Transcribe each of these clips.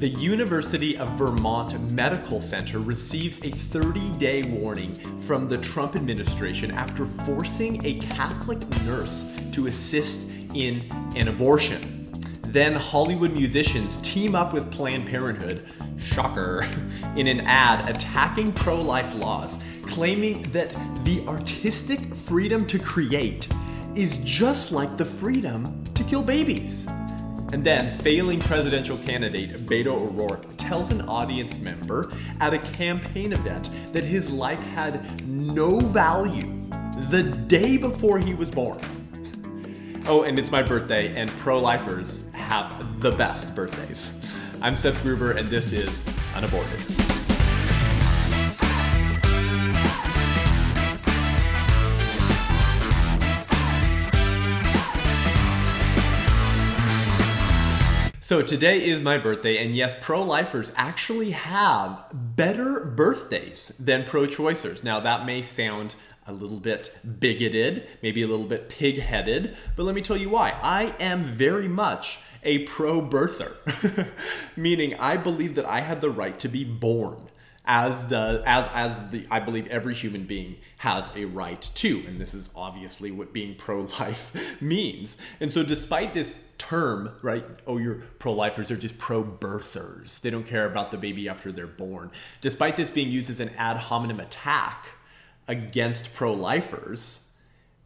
The University of Vermont Medical Center receives a 30 day warning from the Trump administration after forcing a Catholic nurse to assist in an abortion. Then Hollywood musicians team up with Planned Parenthood, shocker, in an ad attacking pro life laws, claiming that the artistic freedom to create is just like the freedom to kill babies. And then, failing presidential candidate Beto O'Rourke tells an audience member at a campaign event that his life had no value the day before he was born. Oh, and it's my birthday, and pro lifers have the best birthdays. I'm Seth Gruber, and this is Unaborted. So today is my birthday, and yes, pro lifers actually have better birthdays than pro choicers. Now, that may sound a little bit bigoted, maybe a little bit pig headed, but let me tell you why. I am very much a pro birther, meaning I believe that I had the right to be born as the as as the I believe every human being has a right to and this is obviously what being pro-life means. And so despite this term, right? Oh, you're pro-lifers are just pro-birthers. They don't care about the baby after they're born. Despite this being used as an ad hominem attack against pro-lifers,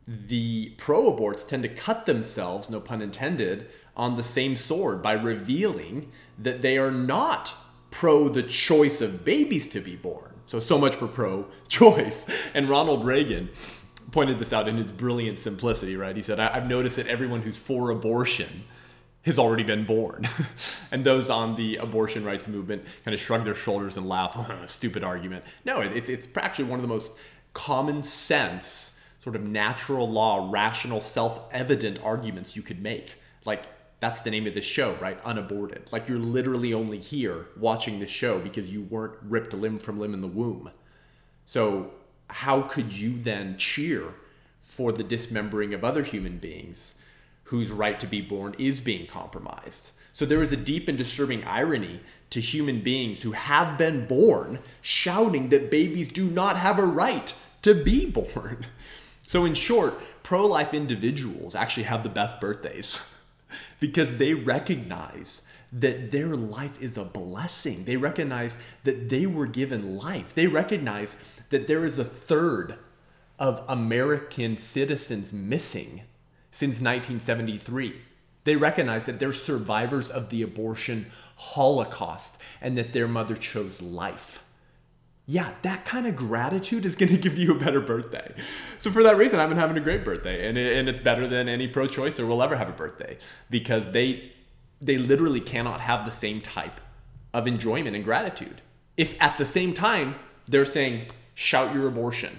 the pro-aborts tend to cut themselves, no pun intended, on the same sword by revealing that they are not pro the choice of babies to be born. So, so much for pro choice. And Ronald Reagan pointed this out in his brilliant simplicity, right? He said, I've noticed that everyone who's for abortion has already been born. and those on the abortion rights movement kind of shrug their shoulders and laugh, stupid argument. No, it's, it's actually one of the most common sense, sort of natural law, rational, self evident arguments you could make. Like, that's the name of the show, right? Unaborted. Like you're literally only here watching the show because you weren't ripped limb from limb in the womb. So, how could you then cheer for the dismembering of other human beings whose right to be born is being compromised? So, there is a deep and disturbing irony to human beings who have been born shouting that babies do not have a right to be born. So, in short, pro life individuals actually have the best birthdays. because they recognize that their life is a blessing. They recognize that they were given life. They recognize that there is a third of American citizens missing since 1973. They recognize that they're survivors of the abortion holocaust and that their mother chose life yeah, that kind of gratitude is going to give you a better birthday. So for that reason, I've been having a great birthday, and it, and it's better than any pro-choicer will ever have a birthday because they they literally cannot have the same type of enjoyment and gratitude if at the same time they're saying shout your abortion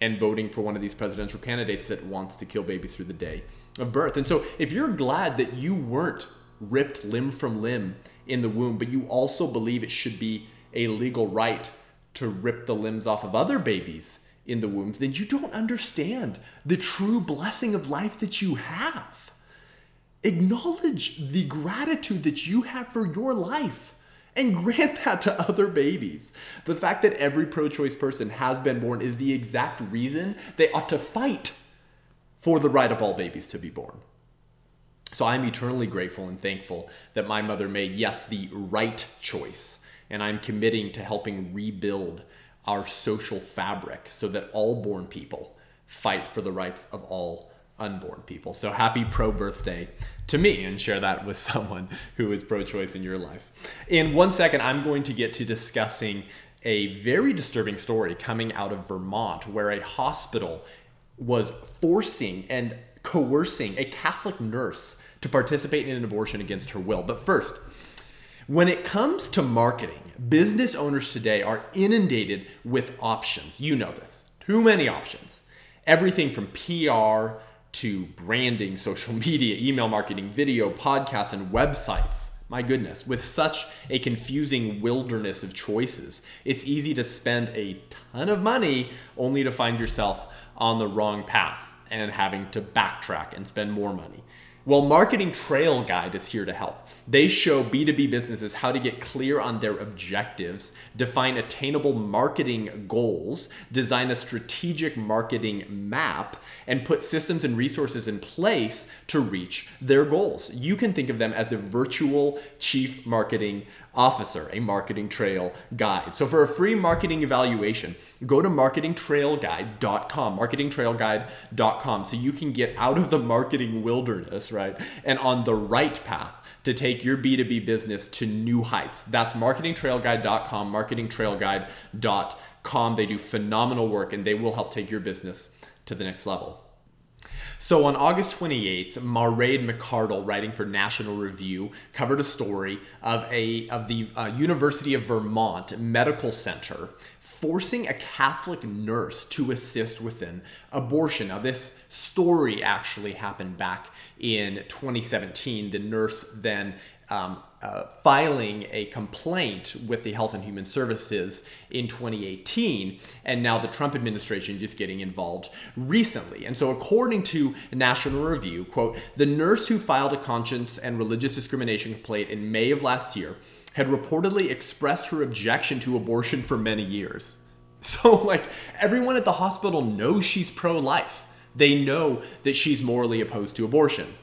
and voting for one of these presidential candidates that wants to kill babies through the day of birth. And so if you're glad that you weren't ripped limb from limb in the womb, but you also believe it should be a legal right to rip the limbs off of other babies in the wombs, then you don't understand the true blessing of life that you have. Acknowledge the gratitude that you have for your life and grant that to other babies. The fact that every pro choice person has been born is the exact reason they ought to fight for the right of all babies to be born. So I'm eternally grateful and thankful that my mother made, yes, the right choice and I'm committing to helping rebuild our social fabric so that all born people fight for the rights of all unborn people. So happy pro birthday to me and share that with someone who is pro choice in your life. In one second, I'm going to get to discussing a very disturbing story coming out of Vermont where a hospital was forcing and coercing a Catholic nurse to participate in an abortion against her will. But first, when it comes to marketing, business owners today are inundated with options. You know this. Too many options. Everything from PR to branding, social media, email marketing, video, podcasts, and websites. My goodness, with such a confusing wilderness of choices, it's easy to spend a ton of money only to find yourself on the wrong path and having to backtrack and spend more money. Well, Marketing Trail Guide is here to help. They show B2B businesses how to get clear on their objectives, define attainable marketing goals, design a strategic marketing map, and put systems and resources in place to reach their goals. You can think of them as a virtual chief marketing officer, a marketing trail guide. So for a free marketing evaluation, go to marketingtrailguide.com, marketingtrailguide.com so you can get out of the marketing wilderness, right? And on the right path to take your B2B business to new heights. That's marketingtrailguide.com, marketingtrailguide.com. They do phenomenal work and they will help take your business to the next level. So on August 28th, Mairead McArdle, writing for National Review, covered a story of a of the uh, University of Vermont Medical Center forcing a Catholic nurse to assist with an abortion. Now, this story actually happened back in 2017. The nurse then um, uh, filing a complaint with the Health and Human Services in 2018, and now the Trump administration just getting involved recently. And so, according to National Review, quote, the nurse who filed a conscience and religious discrimination complaint in May of last year had reportedly expressed her objection to abortion for many years. So, like, everyone at the hospital knows she's pro life. They know that she's morally opposed to abortion.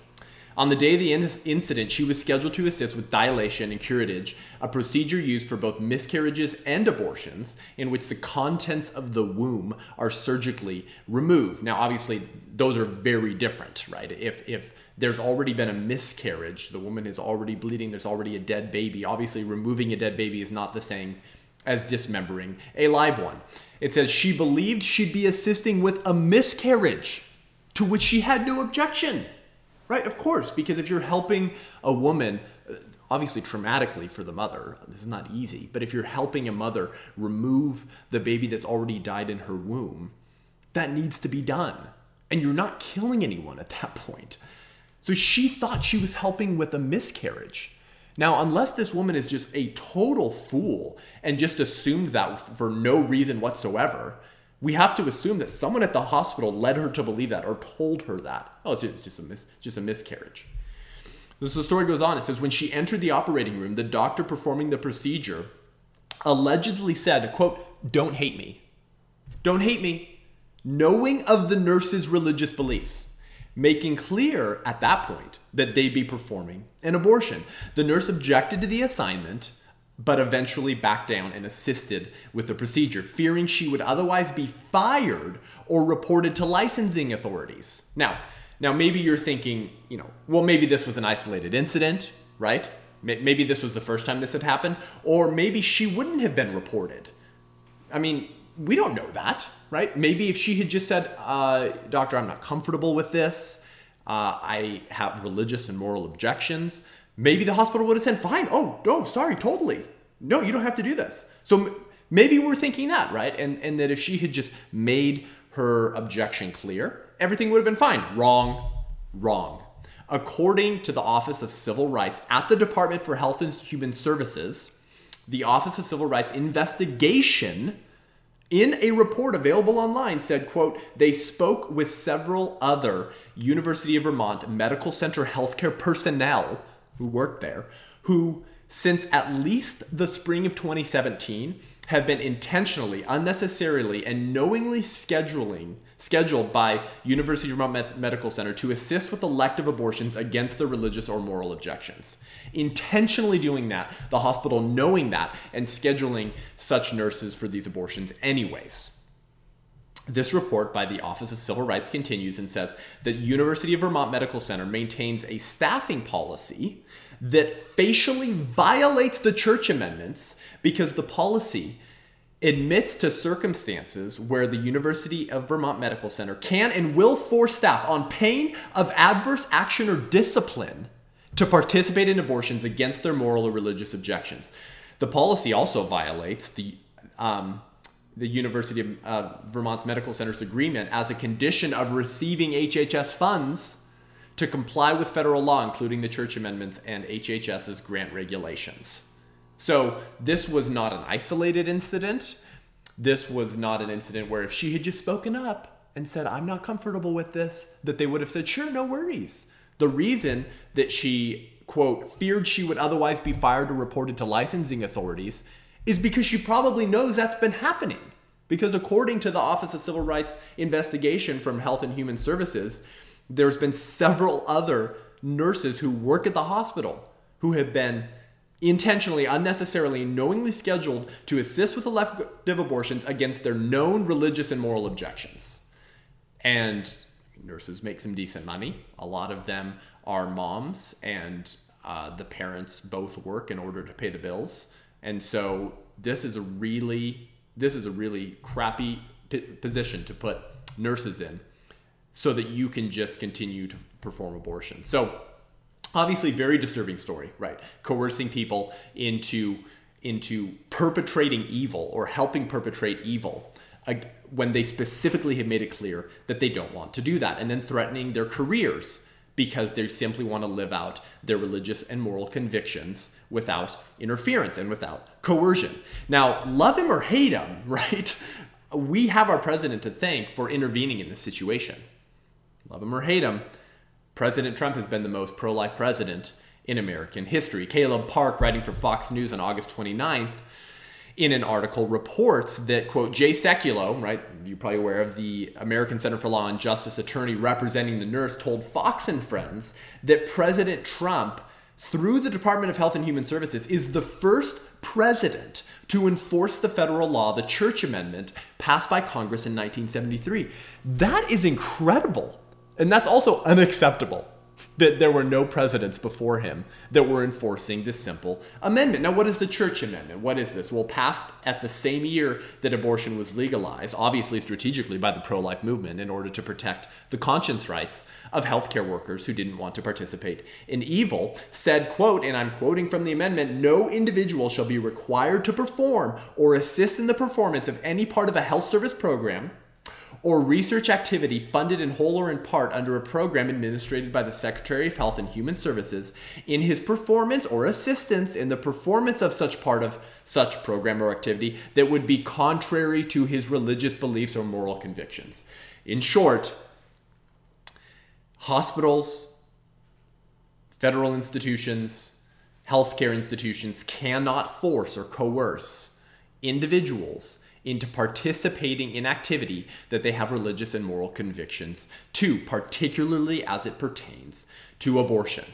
On the day of the incident, she was scheduled to assist with dilation and curettage, a procedure used for both miscarriages and abortions, in which the contents of the womb are surgically removed. Now, obviously, those are very different, right? If if there's already been a miscarriage, the woman is already bleeding, there's already a dead baby. Obviously, removing a dead baby is not the same as dismembering a live one. It says she believed she'd be assisting with a miscarriage, to which she had no objection. Right, of course, because if you're helping a woman, obviously traumatically for the mother, this is not easy, but if you're helping a mother remove the baby that's already died in her womb, that needs to be done. And you're not killing anyone at that point. So she thought she was helping with a miscarriage. Now, unless this woman is just a total fool and just assumed that for no reason whatsoever, we have to assume that someone at the hospital led her to believe that or told her that. Oh, it's just, a mis- just a miscarriage. So the story goes on. It says when she entered the operating room, the doctor performing the procedure allegedly said, "quote Don't hate me, don't hate me," knowing of the nurse's religious beliefs, making clear at that point that they'd be performing an abortion. The nurse objected to the assignment but eventually backed down and assisted with the procedure, fearing she would otherwise be fired or reported to licensing authorities. Now, now maybe you're thinking, you know, well maybe this was an isolated incident, right? Maybe this was the first time this had happened, or maybe she wouldn't have been reported. I mean, we don't know that, right? Maybe if she had just said, uh, "Doctor, I'm not comfortable with this. Uh, I have religious and moral objections." Maybe the hospital would have said, fine, oh, no, sorry, totally. No, you don't have to do this. So maybe we're thinking that, right? And, and that if she had just made her objection clear, everything would have been fine. Wrong, wrong. According to the Office of Civil Rights at the Department for Health and Human Services, the Office of Civil Rights investigation in a report available online said quote they spoke with several other university of vermont medical center healthcare personnel who worked there, who since at least the spring of 2017 have been intentionally, unnecessarily, and knowingly scheduling scheduled by University of Vermont Medical Center to assist with elective abortions against their religious or moral objections. Intentionally doing that, the hospital knowing that, and scheduling such nurses for these abortions anyways. This report by the Office of Civil Rights continues and says that University of Vermont Medical Center maintains a staffing policy that facially violates the church amendments because the policy admits to circumstances where the University of Vermont Medical Center can and will force staff on pain of adverse action or discipline to participate in abortions against their moral or religious objections. The policy also violates the um, the University of uh, Vermont's Medical Center's agreement as a condition of receiving HHS funds to comply with federal law, including the church amendments and HHS's grant regulations. So, this was not an isolated incident. This was not an incident where if she had just spoken up and said, I'm not comfortable with this, that they would have said, sure, no worries. The reason that she, quote, feared she would otherwise be fired or reported to licensing authorities is because she probably knows that's been happening. Because according to the Office of Civil Rights investigation from Health and Human Services, there's been several other nurses who work at the hospital who have been intentionally, unnecessarily, knowingly scheduled to assist with elective abortions against their known religious and moral objections. And nurses make some decent money. A lot of them are moms, and uh, the parents both work in order to pay the bills. And so this is a really this is a really crappy p- position to put nurses in so that you can just continue to perform abortion. So obviously very disturbing story, right? Coercing people into into perpetrating evil or helping perpetrate evil when they specifically have made it clear that they don't want to do that and then threatening their careers because they simply want to live out their religious and moral convictions without interference and without coercion. Now, love him or hate him, right? We have our president to thank for intervening in this situation love him or hate him, President Trump has been the most pro life president in American history. Caleb Parke, writing for Fox News on August 29th, in an article reports that, quote, Jay Sekulow, right, you're probably aware of the American Center for Law and Justice attorney representing the nurse, told Fox and Friends that President Trump, through the Department of Health and Human Services, is the first president to enforce the federal law, the Church Amendment, passed by Congress in 1973. That is incredible. And that's also unacceptable that there were no presidents before him that were enforcing this simple amendment. Now, what is the Church Amendment? What is this? Well, passed at the same year that abortion was legalized, obviously strategically by the pro life movement in order to protect the conscience rights of healthcare workers who didn't want to participate in evil, said, quote, and I'm quoting from the amendment no individual shall be required to perform or assist in the performance of any part of a health service program or research activity funded in whole or in part under a program administered by the Secretary of Health and Human Services in his performance or assistance in the performance of such part of such program or activity that would be contrary to his religious beliefs or moral convictions. In short, hospitals, federal institutions, healthcare institutions cannot force or coerce individuals into participating in activity that they have religious and moral convictions to, particularly as it pertains to abortion.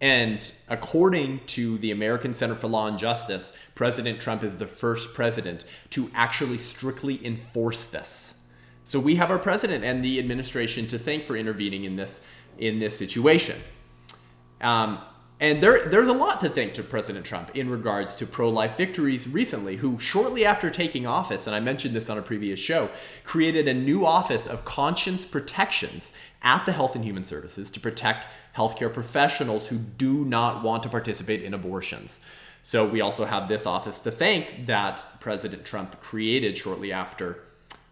And according to the American Center for Law and Justice, President Trump is the first president to actually strictly enforce this. So we have our president and the administration to thank for intervening in this in this situation. Um, and there, there's a lot to thank to President Trump in regards to pro life victories recently, who, shortly after taking office, and I mentioned this on a previous show, created a new office of conscience protections at the Health and Human Services to protect healthcare professionals who do not want to participate in abortions. So we also have this office to thank that President Trump created shortly after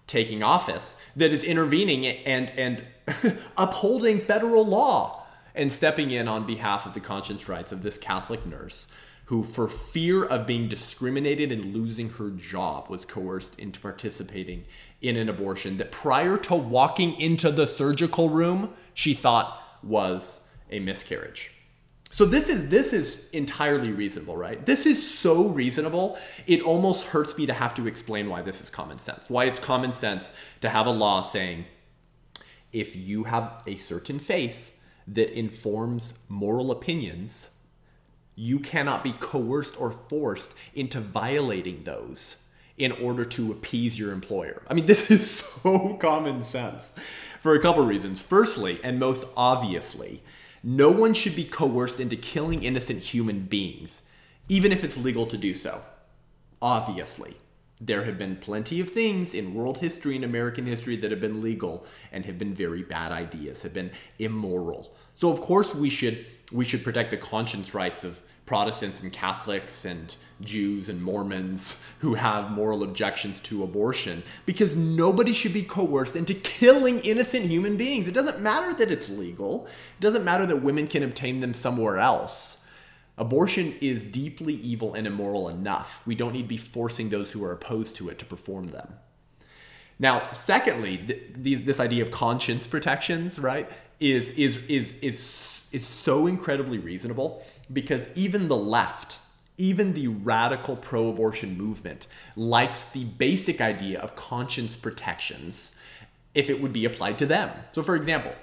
taking office that is intervening and, and upholding federal law and stepping in on behalf of the conscience rights of this Catholic nurse who, for fear of being discriminated and losing her job, was coerced into participating in an abortion that prior to walking into the surgical room, she thought was a miscarriage. So this is this is entirely reasonable, right? This is so reasonable. It almost hurts me to have to explain why this is common sense. Why it's common sense to have a law saying if you have a certain faith, that informs moral opinions, you cannot be coerced or forced into violating those in order to appease your employer. I mean, this is so common sense for a couple reasons. Firstly, and most obviously, no one should be coerced into killing innocent human beings, even if it's legal to do so. Obviously. There have been plenty of things in world history and American history that have been legal and have been very bad ideas, have been immoral. So of course we should we should protect the conscience rights of Protestants and Catholics and Jews and Mormons who have moral objections to abortion because nobody should be coerced into killing innocent human beings. It doesn't matter that it's legal. It doesn't matter that women can obtain them somewhere else. Abortion is deeply evil and immoral enough. We don't need to be forcing those who are opposed to it to perform them. Now, secondly, th- th- this idea of conscience protections, right? is is is is is so incredibly reasonable because even the left even the radical pro abortion movement likes the basic idea of conscience protections if it would be applied to them. So, for example,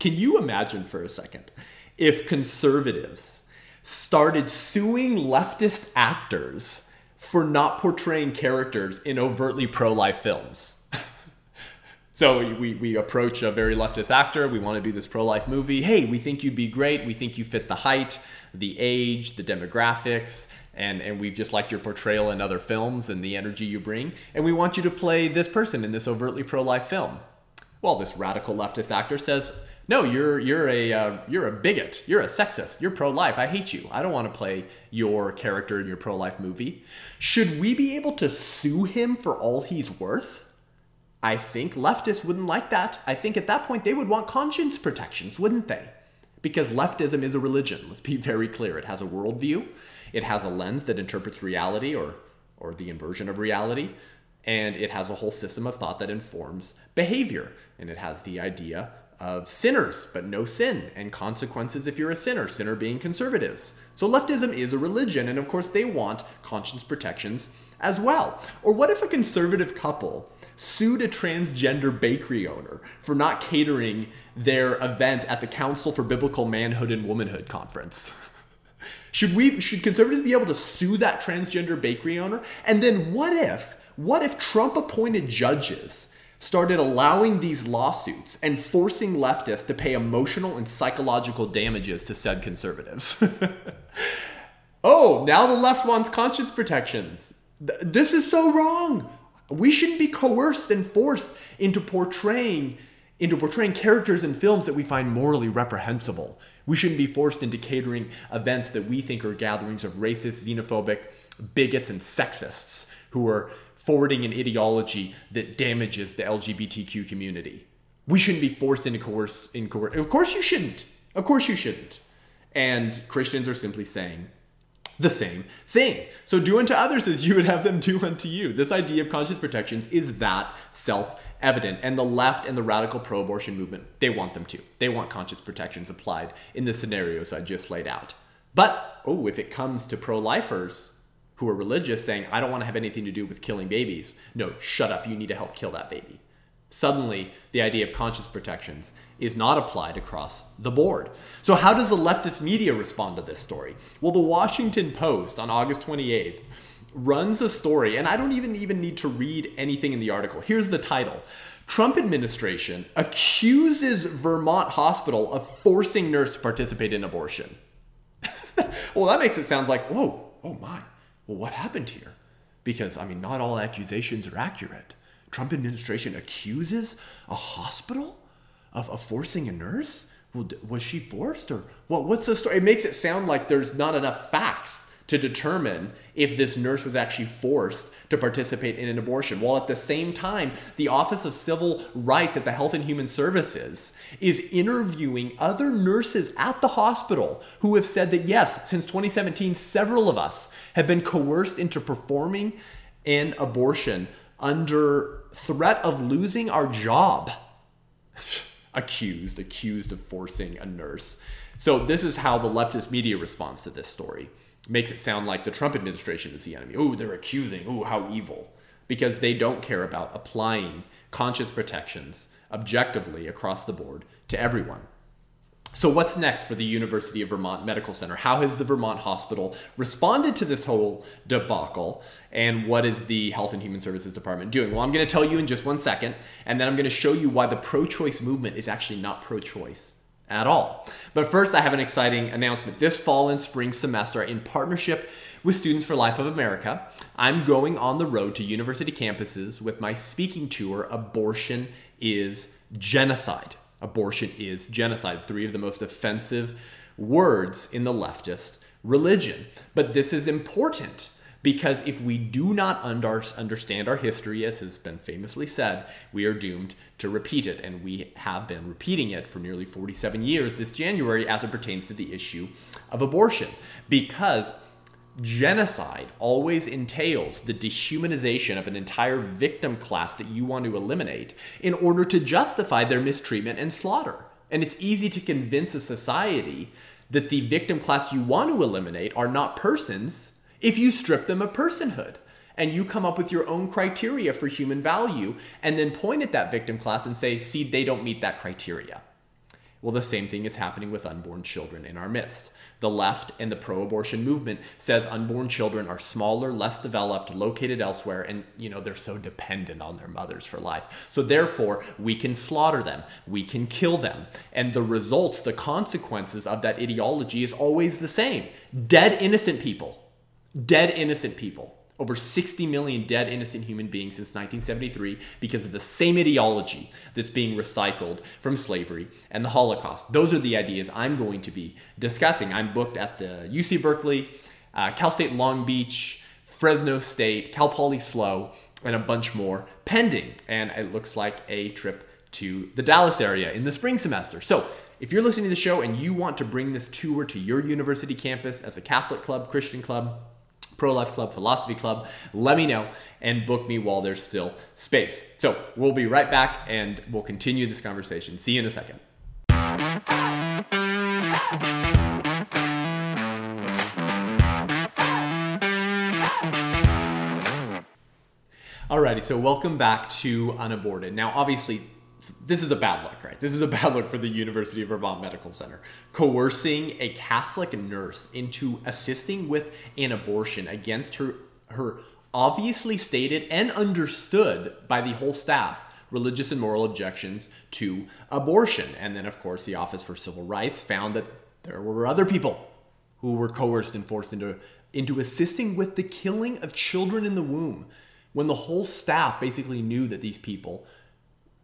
can you imagine for a second if conservatives started suing leftist actors for not portraying characters in overtly pro life films? So we, we approach a very leftist actor. We want to do this pro life movie. Hey, we think you'd be great. We think you fit the height, the age, the demographics, and, and we've just liked your portrayal in other films and the energy you bring. And we want you to play this person in this overtly pro life film. Well, this radical leftist actor says, no, you're you're a uh, you're a bigot. You're a sexist. You're pro-life. I hate you. I don't want to play your character in your pro-life movie. Should we be able to sue him for all he's worth? I think leftists wouldn't like that. I think at that point they would want conscience protections, wouldn't they? Because leftism is a religion. Let's be very clear. It has a worldview, it has a lens that interprets reality or, or the inversion of reality, and it has a whole system of thought that informs behavior. And it has the idea of sinners, but no sin, and consequences if you're a sinner, sinner being conservatives. So leftism is a religion, and of course they want conscience protections as well. Or what if a conservative couple sued a transgender bakery owner for not catering their event at the Council for Biblical Manhood and Womanhood conference. should we should conservatives be able to sue that transgender bakery owner? And then what if what if Trump appointed judges started allowing these lawsuits and forcing leftists to pay emotional and psychological damages to said conservatives? oh, now the left wants conscience protections. This is so wrong. We shouldn't be coerced and forced into portraying into portraying characters in films that we find morally reprehensible. We shouldn't be forced into catering events that we think are gatherings of racist, xenophobic, bigots, and sexists who are forwarding an ideology that damages the LGBTQ community. We shouldn't be forced into coerce in coerce. Of course you shouldn't. Of course you shouldn't. And Christians are simply saying, the same thing. So do unto others as you would have them do unto you. This idea of conscience protections is that self evident. And the left and the radical pro abortion movement, they want them to. They want conscience protections applied in the scenarios I just laid out. But, oh, if it comes to pro lifers who are religious saying, I don't want to have anything to do with killing babies, no, shut up, you need to help kill that baby. Suddenly, the idea of conscience protections is not applied across the board. So, how does the leftist media respond to this story? Well, the Washington Post on August 28th runs a story, and I don't even even need to read anything in the article. Here's the title. Trump administration accuses Vermont hospital of forcing nurse to participate in abortion. well, that makes it sound like, whoa, oh my. Well, what happened here? Because I mean, not all accusations are accurate. Trump administration accuses a hospital of, of forcing a nurse? Well, was she forced or what? What's the story? It makes it sound like there's not enough facts to determine if this nurse was actually forced to participate in an abortion. While at the same time, the Office of Civil Rights at the Health and Human Services is interviewing other nurses at the hospital who have said that yes, since 2017, several of us have been coerced into performing an abortion under threat of losing our job. accused, accused of forcing a nurse. So this is how the leftist media responds to this story. Makes it sound like the Trump administration is the enemy. Oh, they're accusing. Oh, how evil. Because they don't care about applying conscience protections objectively across the board to everyone. So, what's next for the University of Vermont Medical Center? How has the Vermont Hospital responded to this whole debacle? And what is the Health and Human Services Department doing? Well, I'm going to tell you in just one second, and then I'm going to show you why the pro choice movement is actually not pro choice at all. But first, I have an exciting announcement. This fall and spring semester, in partnership with Students for Life of America, I'm going on the road to university campuses with my speaking tour, Abortion is Genocide abortion is genocide, three of the most offensive words in the leftist religion. But this is important because if we do not under, understand our history, as has been famously said, we are doomed to repeat it. And we have been repeating it for nearly 47 years this January as it pertains to the issue of abortion. Because genocide always entails the dehumanization of an entire victim class that you want to eliminate in order to justify their mistreatment and slaughter. And it's easy to convince a society that the victim class you want to eliminate are not persons if you strip them of personhood and you come up with your own criteria for human value and then point at that victim class and say, see, they don't meet that criteria. Well, the same thing is happening with unborn children in our midst. The left and the pro-abortion movement says unborn children are smaller, less developed, located elsewhere, and you know they're so dependent on their mothers for life. So therefore, we can slaughter them, we can kill them, and the results, the consequences of that ideology is always the same: dead innocent people, dead innocent people over 60 million dead innocent human beings since 1973 because of the same ideology that's being recycled from slavery and the Holocaust. Those are the ideas I'm going to be discussing. I'm booked at the UC Berkeley, uh, Cal State Long Beach, Fresno State, Cal Poly SLO, and a bunch more pending. And it looks like a trip to the Dallas area in the spring semester. So if you're listening to the show and you want to bring this tour to your university campus as a Catholic club, Christian club, Pro Life Club, Philosophy Club, let me know and book me while there's still space. So we'll be right back and we'll continue this conversation. See you in a second. Alrighty, so welcome back to Unaborted. Now, obviously, this is a bad look, right? This is a bad look for the University of Vermont Medical Center. Coercing a Catholic nurse into assisting with an abortion against her her obviously stated and understood by the whole staff religious and moral objections to abortion. And then of course the Office for Civil Rights found that there were other people who were coerced and forced into into assisting with the killing of children in the womb when the whole staff basically knew that these people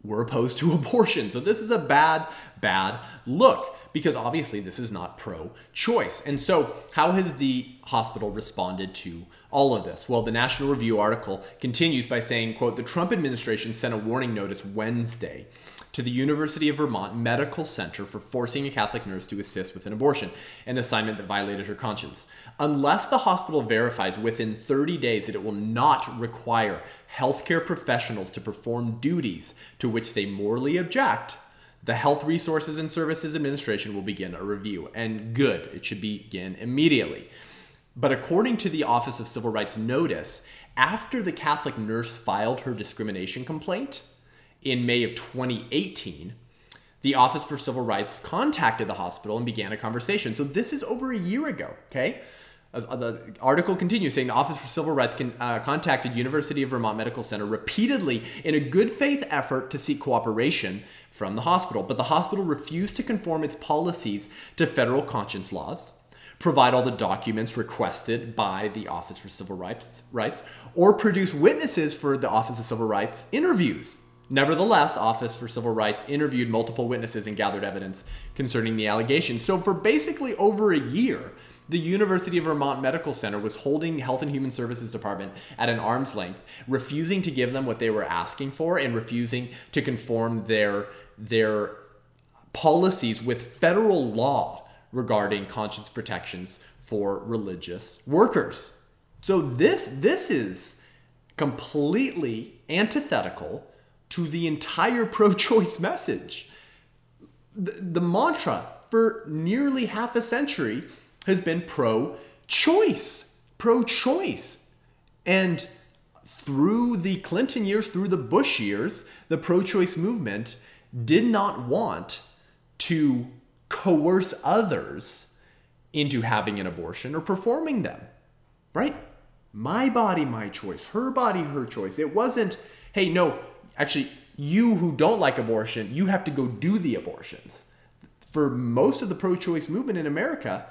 were opposed to abortion. So this is a bad, bad look because obviously this is not pro choice. And so, how has the hospital responded to all of this? Well, the National Review article continues by saying, quote, the Trump administration sent a warning notice Wednesday to the University of Vermont Medical Center for forcing a Catholic nurse to assist with an abortion, an assignment that violated her conscience. Unless the hospital verifies within 30 days that it will not require healthcare professionals to perform duties to which they morally object, the Health Resources and Services Administration will begin a review. And good, it should begin immediately. But according to the Office of Civil Rights notice, after the Catholic nurse filed her discrimination complaint in May of 2018, the Office for Civil Rights contacted the hospital and began a conversation. So this is over a year ago, okay? As, uh, the article continues saying the Office for Civil Rights can, uh, contacted University of Vermont Medical Center repeatedly in a good faith effort to seek cooperation from the hospital, but the hospital refused to conform its policies to federal conscience laws, provide all the documents requested by the Office for Civil Rights, rights or produce witnesses for the Office of Civil Rights interviews. Nevertheless, Office for Civil Rights interviewed multiple witnesses and gathered evidence concerning the allegations. So for basically over a year, the University of Vermont Medical Center was holding Health and Human Services Department at an arm's length, refusing to give them what they were asking for and refusing to conform their their policies with federal law regarding conscience protections for religious workers. So this this is completely antithetical to the entire pro-choice message. The, the mantra for nearly half a century has been pro choice, pro choice. And through the Clinton years, through the Bush years, the pro choice movement did not want to coerce others into having an abortion or performing them, right? My body, my choice. Her body, her choice. It wasn't, hey, no, actually, you who don't like abortion, you have to go do the abortions. For most of the pro choice movement in America,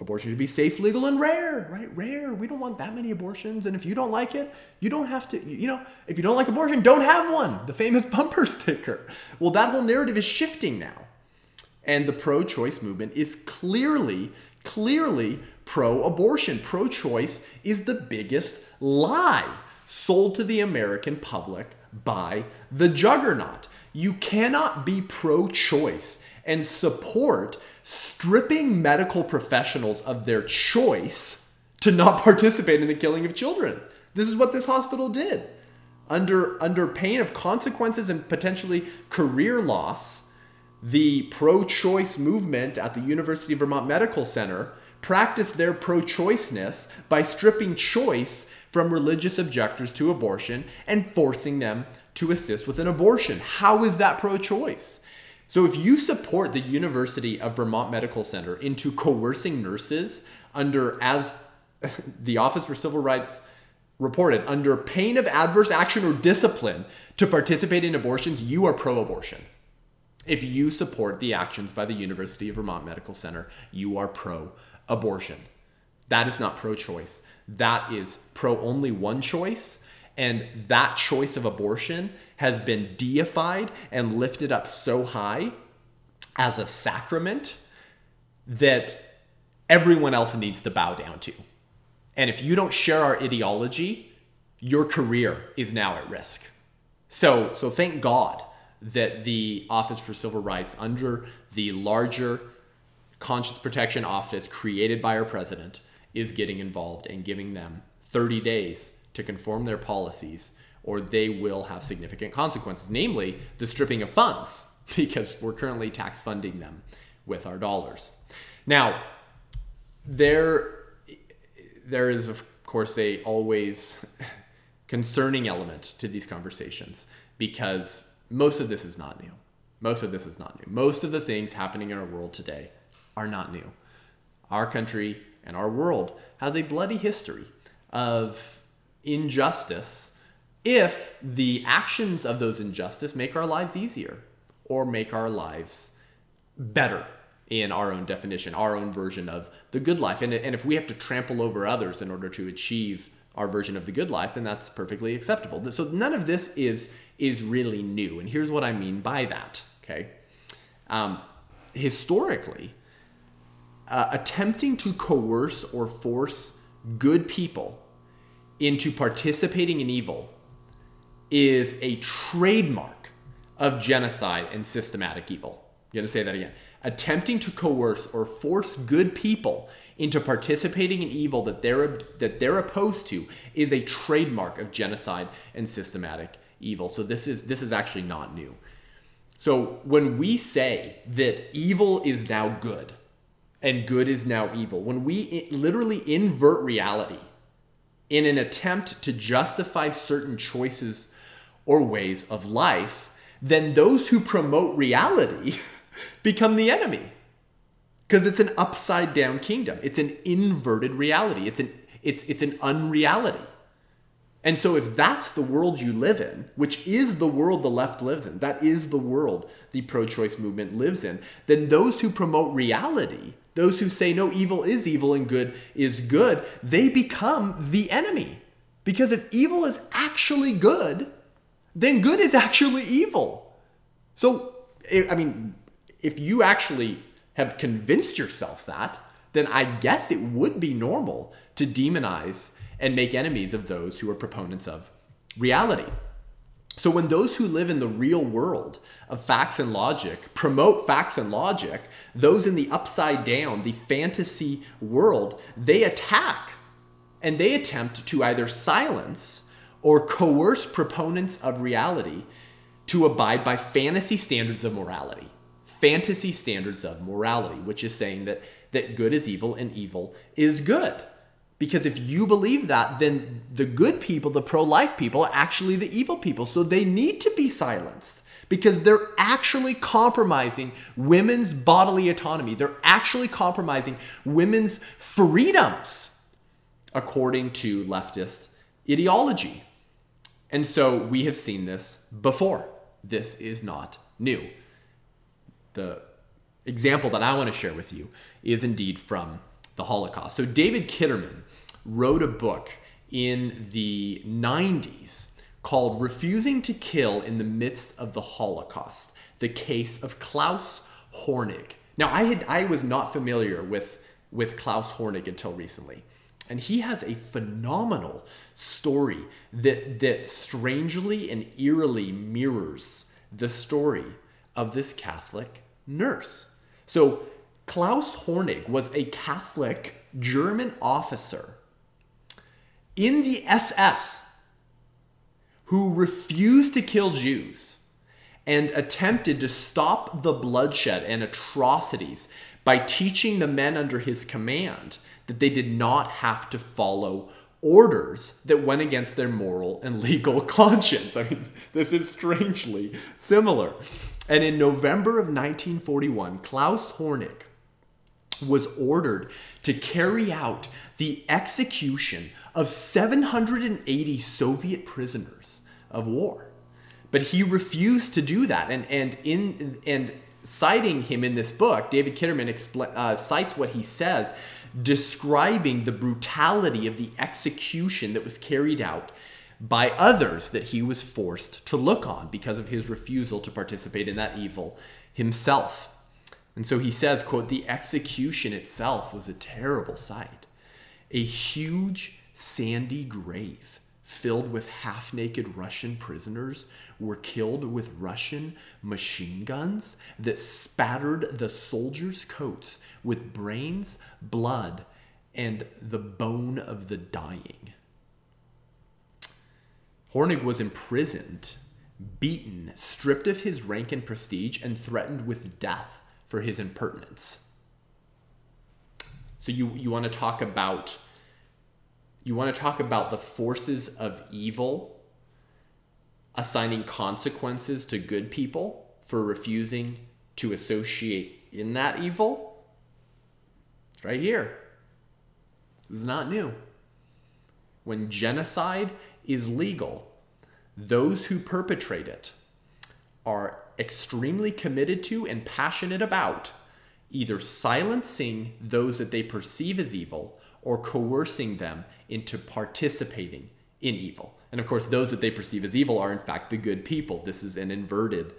abortion should be safe, legal, and rare, right? Rare. We don't want that many abortions. And if you don't like it, you don't have to, you know, if you don't like abortion, don't have one. The famous bumper sticker. Well, that whole narrative is shifting now. And the pro choice movement is clearly, clearly pro abortion. Pro choice is the biggest lie sold to the American public by the juggernaut. You cannot be pro choice and support stripping medical professionals of their choice to not participate in the killing of children. This is what this hospital did. Under, under pain of consequences and potentially career loss, the pro choice movement at the University of Vermont Medical Center practiced their pro choiceness by stripping choice from religious objectors to abortion and forcing them to assist with an abortion. How is that pro choice? So, if you support the University of Vermont Medical Center into coercing nurses under, as the Office for Civil Rights reported, under pain of adverse action or discipline to participate in abortions, you are pro abortion. If you support the actions by the University of Vermont Medical Center, you are pro abortion. That is not pro choice. That is pro only one choice. And that choice of abortion has been deified and lifted up so high as a sacrament that everyone else needs to bow down to. And if you don't share our ideology, your career is now at risk. So, so thank God that the Office for Civil Rights, under the larger conscience protection office created by our president, is getting involved and giving them 30 days to conform their policies, or they will have significant consequences, namely the stripping of funds, because we're currently tax funding them with our dollars. Now, there, there is, of course, a always concerning element to these conversations because most of this is not new. Most of this is not new. Most of the things happening in our world today are not new. Our country and our world has a bloody history of injustice if the actions of those injustice make our lives easier or make our lives better in our own definition, our own version of the good life. And, and if we have to trample over others in order to achieve our version of the good life, then that's perfectly acceptable. So none of this is is really new. And here's what I mean by that. Okay, um, historically, uh, attempting to coerce or force good people into participating in evil is a trademark of genocide and systematic evil. I'm going to say that again. Attempting to coerce or force good people into participating in evil that they're that they're opposed to is a trademark of genocide and systematic evil. So this is this is actually not new. So when we say that evil is now good and good is now evil, when we literally invert reality in an attempt to justify certain choices or ways of life, then those who promote reality become the enemy. Because it's an upside down kingdom. It's an inverted reality. It's an it's it's an unreality. And so, if that's the world you live in, which is the world the left lives in, that is the world the pro choice movement lives in, then those who promote reality, those who say no, evil is evil and good is good, they become the enemy. Because if evil is actually good, then good is actually evil. So, I mean, if you actually have convinced yourself that, then I guess it would be normal to demonize and make enemies of those who are proponents of reality. So when those who live in the real world of facts and logic promote facts and logic, those in the upside down, the fantasy world, they attack and they attempt to either silence or coerce proponents of reality to abide by fantasy standards of morality. Fantasy standards of morality, which is saying that, that good is evil and evil is good. Because if you believe that, then the good people, the pro life people, are actually the evil people. So they need to be silenced because they're actually compromising women's bodily autonomy. They're actually compromising women's freedoms according to leftist ideology. And so we have seen this before. This is not new. The example that I want to share with you is indeed from the Holocaust. So David Kitterman wrote a book in the 90s called Refusing to Kill in the Midst of the Holocaust: The Case of Klaus Hornig. Now I had I was not familiar with with Klaus Hornig until recently. And he has a phenomenal story that that strangely and eerily mirrors the story of this Catholic nurse. So Klaus Hornig was a Catholic German officer in the SS who refused to kill Jews and attempted to stop the bloodshed and atrocities by teaching the men under his command that they did not have to follow orders that went against their moral and legal conscience. I mean, this is strangely similar. And in November of 1941, Klaus Hornig was ordered to carry out the execution of 780 Soviet prisoners of war. But he refused to do that. And, and, in, and citing him in this book, David Kitterman expl- uh, cites what he says, describing the brutality of the execution that was carried out by others that he was forced to look on because of his refusal to participate in that evil himself. And so he says, quote, the execution itself was a terrible sight. A huge sandy grave filled with half naked Russian prisoners were killed with Russian machine guns that spattered the soldiers' coats with brains, blood, and the bone of the dying. Hornig was imprisoned, beaten, stripped of his rank and prestige, and threatened with death for his impertinence. So you, you want to talk about you want to talk about the forces of evil assigning consequences to good people for refusing to associate in that evil? It's right here. This is not new. When genocide is legal, those who perpetrate it are extremely committed to and passionate about either silencing those that they perceive as evil or coercing them into participating in evil. And of course, those that they perceive as evil are in fact the good people. This is an inverted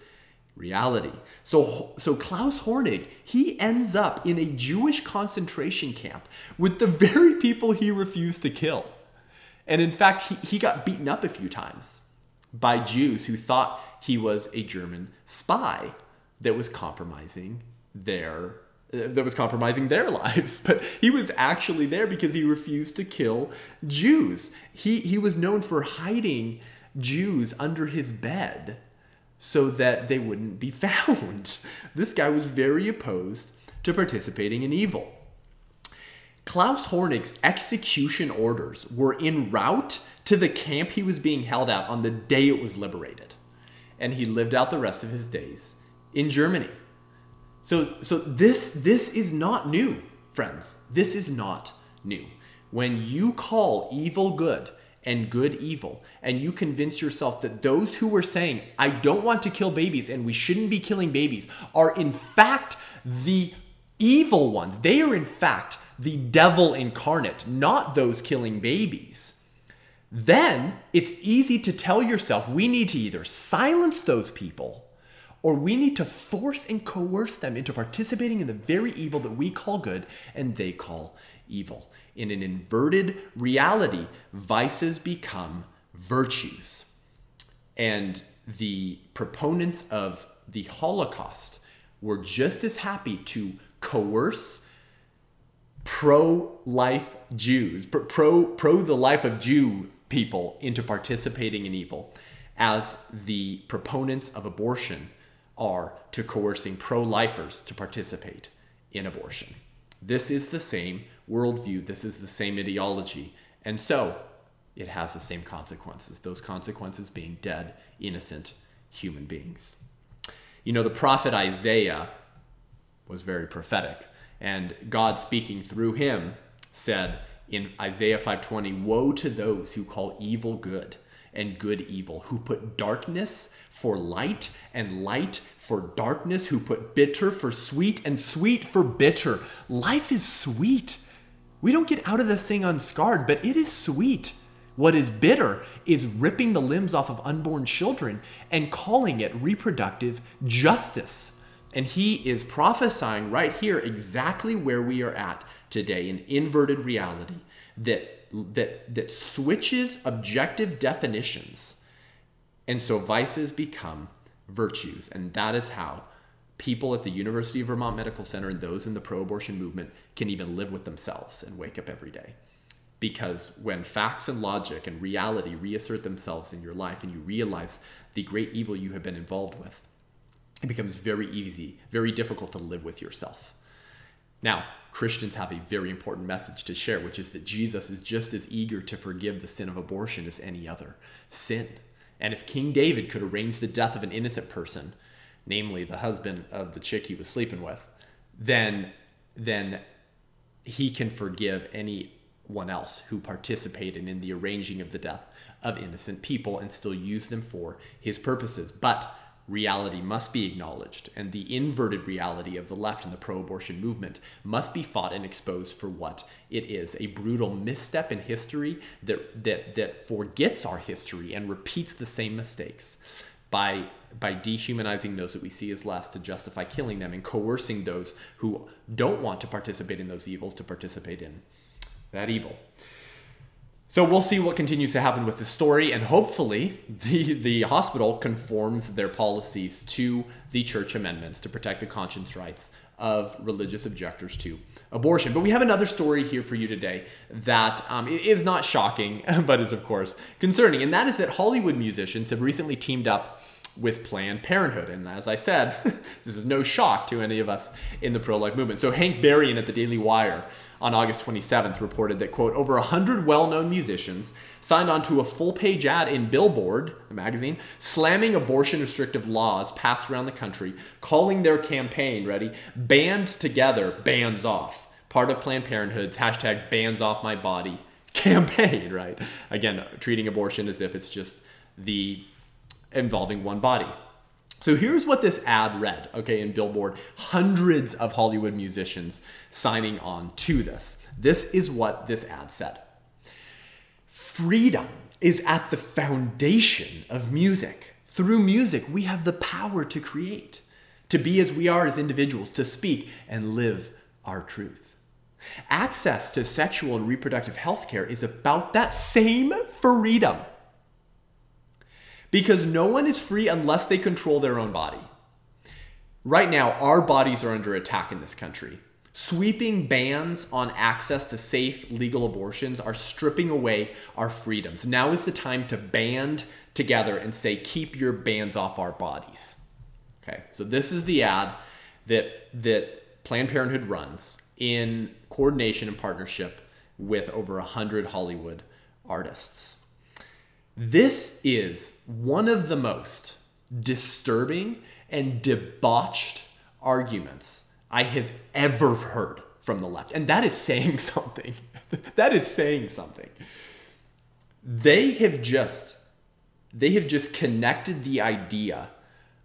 reality. So, so Klaus Hornig, he ends up in a Jewish concentration camp with the very people he refused to kill. And in fact, he, he got beaten up a few times by Jews who thought he was a German spy that was compromising their that was compromising their lives. But he was actually there because he refused to kill Jews. He he was known for hiding Jews under his bed so that they wouldn't be found. This guy was very opposed to participating in evil. Klaus Hornig's execution orders were en route to the camp he was being held at on the day it was liberated. And he lived out the rest of his days in Germany. So, so this, this is not new, friends. This is not new. When you call evil good and good evil, and you convince yourself that those who were saying, I don't want to kill babies and we shouldn't be killing babies, are in fact the evil ones. They are in fact the devil incarnate, not those killing babies, then it's easy to tell yourself we need to either silence those people or we need to force and coerce them into participating in the very evil that we call good and they call evil. In an inverted reality, vices become virtues. And the proponents of the Holocaust were just as happy to coerce pro life Jews, pro, pro the life of Jew people into participating in evil, as the proponents of abortion are to coercing pro lifers to participate in abortion. This is the same worldview, this is the same ideology, and so it has the same consequences. Those consequences being dead, innocent human beings. You know, the prophet Isaiah was very prophetic and God speaking through him said in Isaiah 5:20, "Woe to those who call evil good and good evil, who put darkness for light and light for darkness, who put bitter for sweet and sweet for bitter." Life is sweet. We don't get out of this thing unscarred, but it is sweet. What is bitter is ripping the limbs off of unborn children and calling it reproductive justice. And he is prophesying right here exactly where we are at today an inverted reality that, that, that switches objective definitions. And so vices become virtues. And that is how people at the University of Vermont Medical Center and those in the pro abortion movement can even live with themselves and wake up every day. Because when facts and logic and reality reassert themselves in your life and you realize the great evil you have been involved with, it becomes very easy, very difficult to live with yourself. Now, Christians have a very important message to share, which is that Jesus is just as eager to forgive the sin of abortion as any other sin. And if King David could arrange the death of an innocent person, namely the husband of the chick he was sleeping with, then then he can forgive anyone else who participated in the arranging of the death of innocent people and still use them for his purposes. But reality must be acknowledged, and the inverted reality of the left and the pro abortion movement must be fought and exposed for what it is a brutal misstep in history that, that, that forgets our history and repeats the same mistakes by, by dehumanizing those that we see as less to justify killing them and coercing those who don't want to participate in those evils to participate in that evil. So we'll see what continues to happen with the story, and hopefully the, the hospital conforms their policies to the church amendments to protect the conscience rights of religious objectors to abortion. But we have another story here for you today that um, is not shocking, but is of course concerning, and that is that Hollywood musicians have recently teamed up with Planned Parenthood. And as I said, this is no shock to any of us in the pro life movement. So Hank Berrien at the Daily Wire on August 27th reported that, quote, over 100 well known musicians signed on to a full page ad in Billboard, the magazine, slamming abortion restrictive laws passed around the country, calling their campaign, ready, Band Together, Bands Off, part of Planned Parenthood's hashtag Bands Off My Body campaign, right? Again, treating abortion as if it's just the involving one body. So here's what this ad read, okay, in Billboard. Hundreds of Hollywood musicians signing on to this. This is what this ad said Freedom is at the foundation of music. Through music, we have the power to create, to be as we are as individuals, to speak and live our truth. Access to sexual and reproductive health care is about that same freedom because no one is free unless they control their own body. Right now, our bodies are under attack in this country. Sweeping bans on access to safe legal abortions are stripping away our freedoms. Now is the time to band together and say, keep your bans off our bodies. Okay, so this is the ad that, that Planned Parenthood runs in coordination and partnership with over 100 Hollywood artists. This is one of the most disturbing and debauched arguments I have ever heard from the left. And that is saying something. that is saying something. They have just they have just connected the idea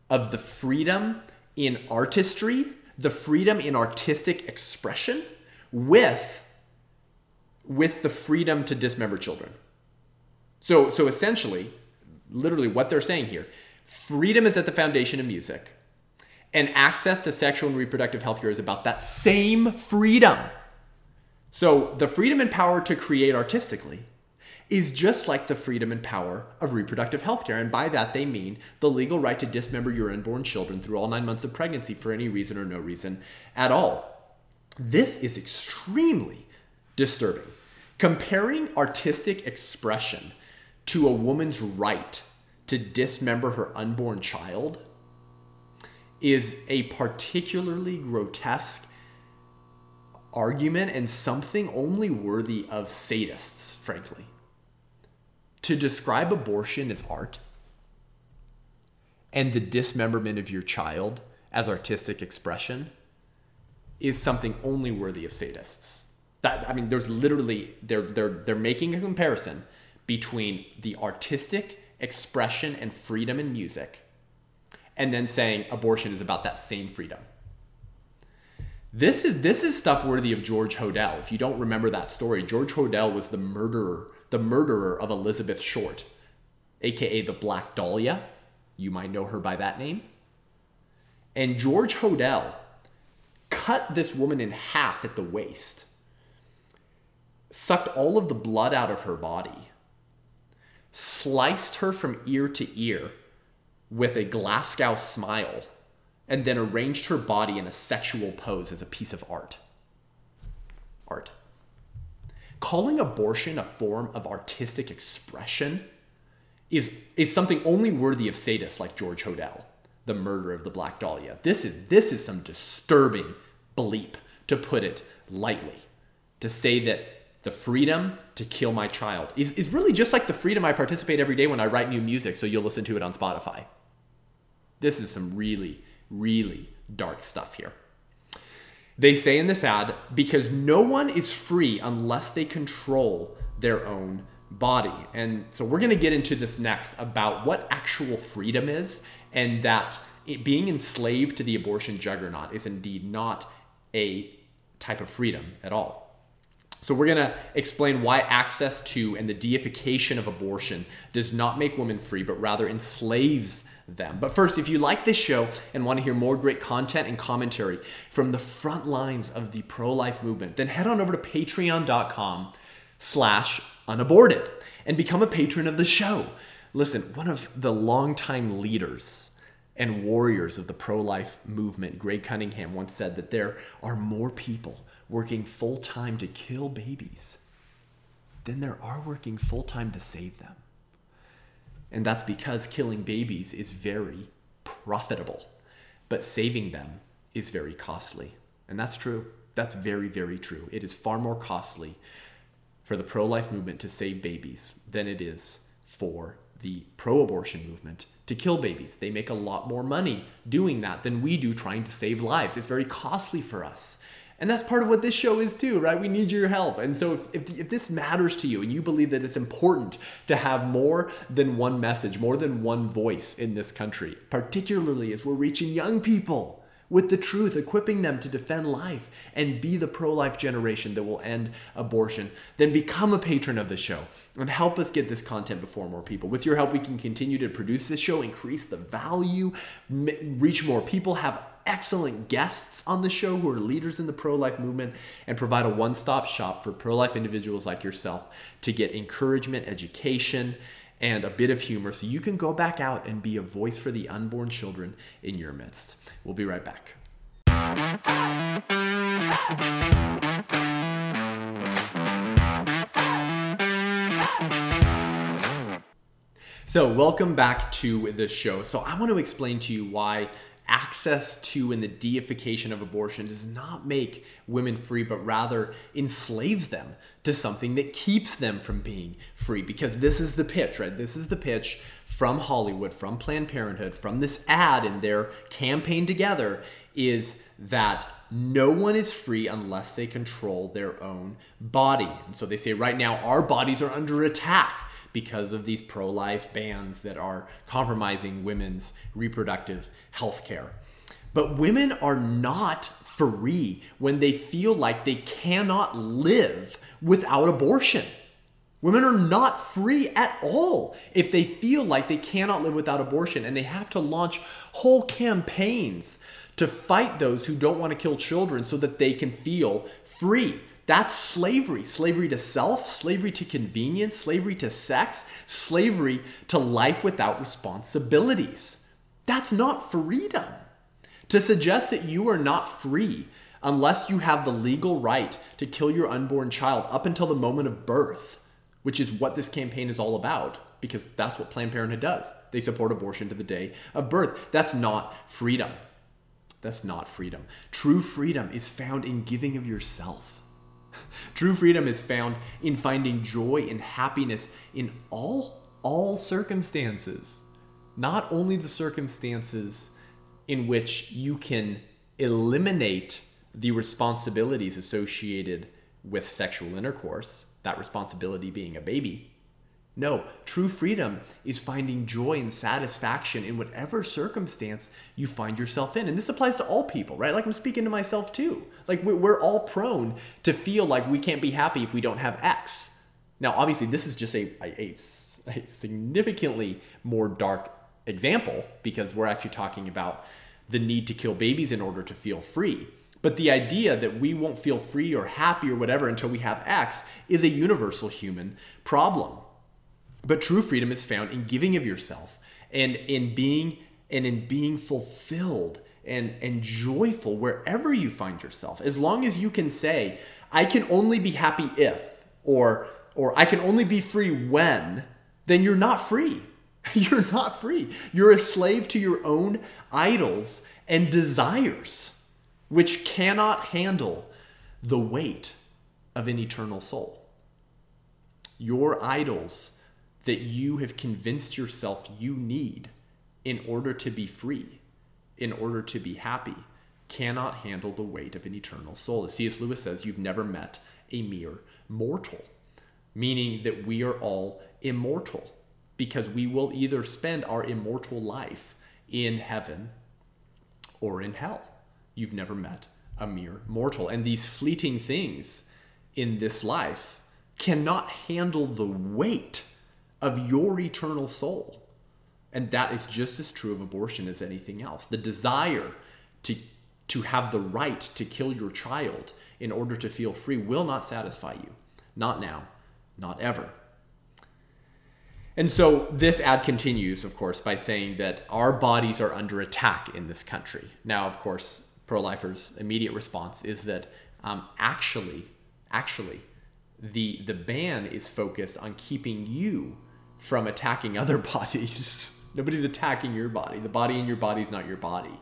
of the freedom in artistry, the freedom in artistic expression with with the freedom to dismember children. So, so essentially, literally what they're saying here freedom is at the foundation of music, and access to sexual and reproductive health care is about that same freedom. So, the freedom and power to create artistically is just like the freedom and power of reproductive health care. And by that, they mean the legal right to dismember your unborn children through all nine months of pregnancy for any reason or no reason at all. This is extremely disturbing. Comparing artistic expression to a woman's right to dismember her unborn child is a particularly grotesque argument and something only worthy of sadists, frankly. To describe abortion as art and the dismemberment of your child as artistic expression is something only worthy of sadists. That I mean, there's literally they're they're they're making a comparison between the artistic expression and freedom in music and then saying abortion is about that same freedom. This is this is stuff worthy of George Hodel. If you don't remember that story, George Hodel was the murderer, the murderer of Elizabeth Short, aka the Black Dahlia. You might know her by that name. And George Hodel cut this woman in half at the waist, sucked all of the blood out of her body, sliced her from ear to ear with a Glasgow smile, and then arranged her body in a sexual pose as a piece of art. Art. Calling abortion a form of artistic expression is, is something only worthy of sadists like George Hodel. the murder of the Black Dahlia. This is this is some disturbing bleep, to put it lightly. To say that the freedom to kill my child is, is really just like the freedom I participate every day when I write new music, so you'll listen to it on Spotify. This is some really, really dark stuff here. They say in this ad, because no one is free unless they control their own body. And so we're going to get into this next about what actual freedom is and that it, being enslaved to the abortion juggernaut is indeed not a type of freedom at all. So, we're going to explain why access to and the deification of abortion does not make women free, but rather enslaves them. But first, if you like this show and want to hear more great content and commentary from the front lines of the pro-life movement, then head on over to patreon.com slash unaborted and become a patron of the show. Listen, one of the longtime leaders and warriors of the pro life movement, Greg Cunningham, once said that there are more people working full time to kill babies than there are working full time to save them. And that's because killing babies is very profitable, but saving them is very costly. And that's true. That's very, very true. It is far more costly for the pro life movement to save babies than it is for the pro abortion movement to kill babies. They make a lot more money doing that than we do trying to save lives. It's very costly for us. And that's part of what this show is too, right? We need your help. And so if, if, if, this matters to you and you believe that it's important to have more than one message, more than one voice in this country, particularly as we're reaching young people, with the truth, equipping them to defend life and be the pro life generation that will end abortion, then become a patron of the show and help us get this content before more people. With your help, we can continue to produce this show, increase the value, reach more people, have excellent guests on the show who are leaders in the pro life movement, and provide a one stop shop for pro life individuals like yourself to get encouragement, education, and a bit of humor so you can go back out and be a voice for the unborn children in your midst. We'll be right back. So, welcome back to the show. So, I want to explain to you why access to and the deification of abortion does not make women free, but rather enslaves them to something that keeps them from being free. Because this is the pitch, right? This is the pitch from Hollywood, from Planned Parenthood, from this ad in their campaign together is that no one is free unless they control their own body. And so they say right now, our bodies are under attack because of these pro life bans that are compromising women's reproductive health care. But women are not free when they feel like they cannot live without abortion. Women are not free at all if they feel like they cannot live without abortion and they have to launch whole campaigns to fight those who don't want to kill children so that they can feel free. That's slavery. Slavery to self, slavery to convenience, slavery to sex, slavery to life without responsibilities. That's not freedom. To suggest that you are not free unless you have the legal right to kill your unborn child up until the moment of birth, which is what this campaign is all about, because that's what Planned Parenthood does. They support abortion to the day of birth. That's not freedom. That's not freedom. True freedom is found in giving of yourself. True freedom is found in finding joy and happiness in all all circumstances. Not only the circumstances in which you can eliminate the responsibilities associated with sexual intercourse, that responsibility being a baby, no, true freedom is finding joy and satisfaction in whatever circumstance you find yourself in. And this applies to all people, right? Like I'm speaking to myself too. Like we're all prone to feel like we can't be happy if we don't have X. Now, obviously, this is just a, a, a significantly more dark example because we're actually talking about the need to kill babies in order to feel free. But the idea that we won't feel free or happy or whatever until we have X is a universal human problem. But true freedom is found in giving of yourself and in being and in being fulfilled and, and joyful wherever you find yourself. As long as you can say, I can only be happy if, or or I can only be free when, then you're not free. You're not free. You're a slave to your own idols and desires, which cannot handle the weight of an eternal soul. Your idols that you have convinced yourself you need in order to be free, in order to be happy, cannot handle the weight of an eternal soul. As C.S. Lewis says, you've never met a mere mortal, meaning that we are all immortal because we will either spend our immortal life in heaven or in hell. You've never met a mere mortal. And these fleeting things in this life cannot handle the weight of your eternal soul. And that is just as true of abortion as anything else. The desire to, to have the right to kill your child in order to feel free will not satisfy you. Not now, not ever. And so this ad continues, of course, by saying that our bodies are under attack in this country. Now, of course, pro lifers' immediate response is that um, actually, actually, the, the ban is focused on keeping you from attacking other bodies. Nobody's attacking your body. The body in your body is not your body.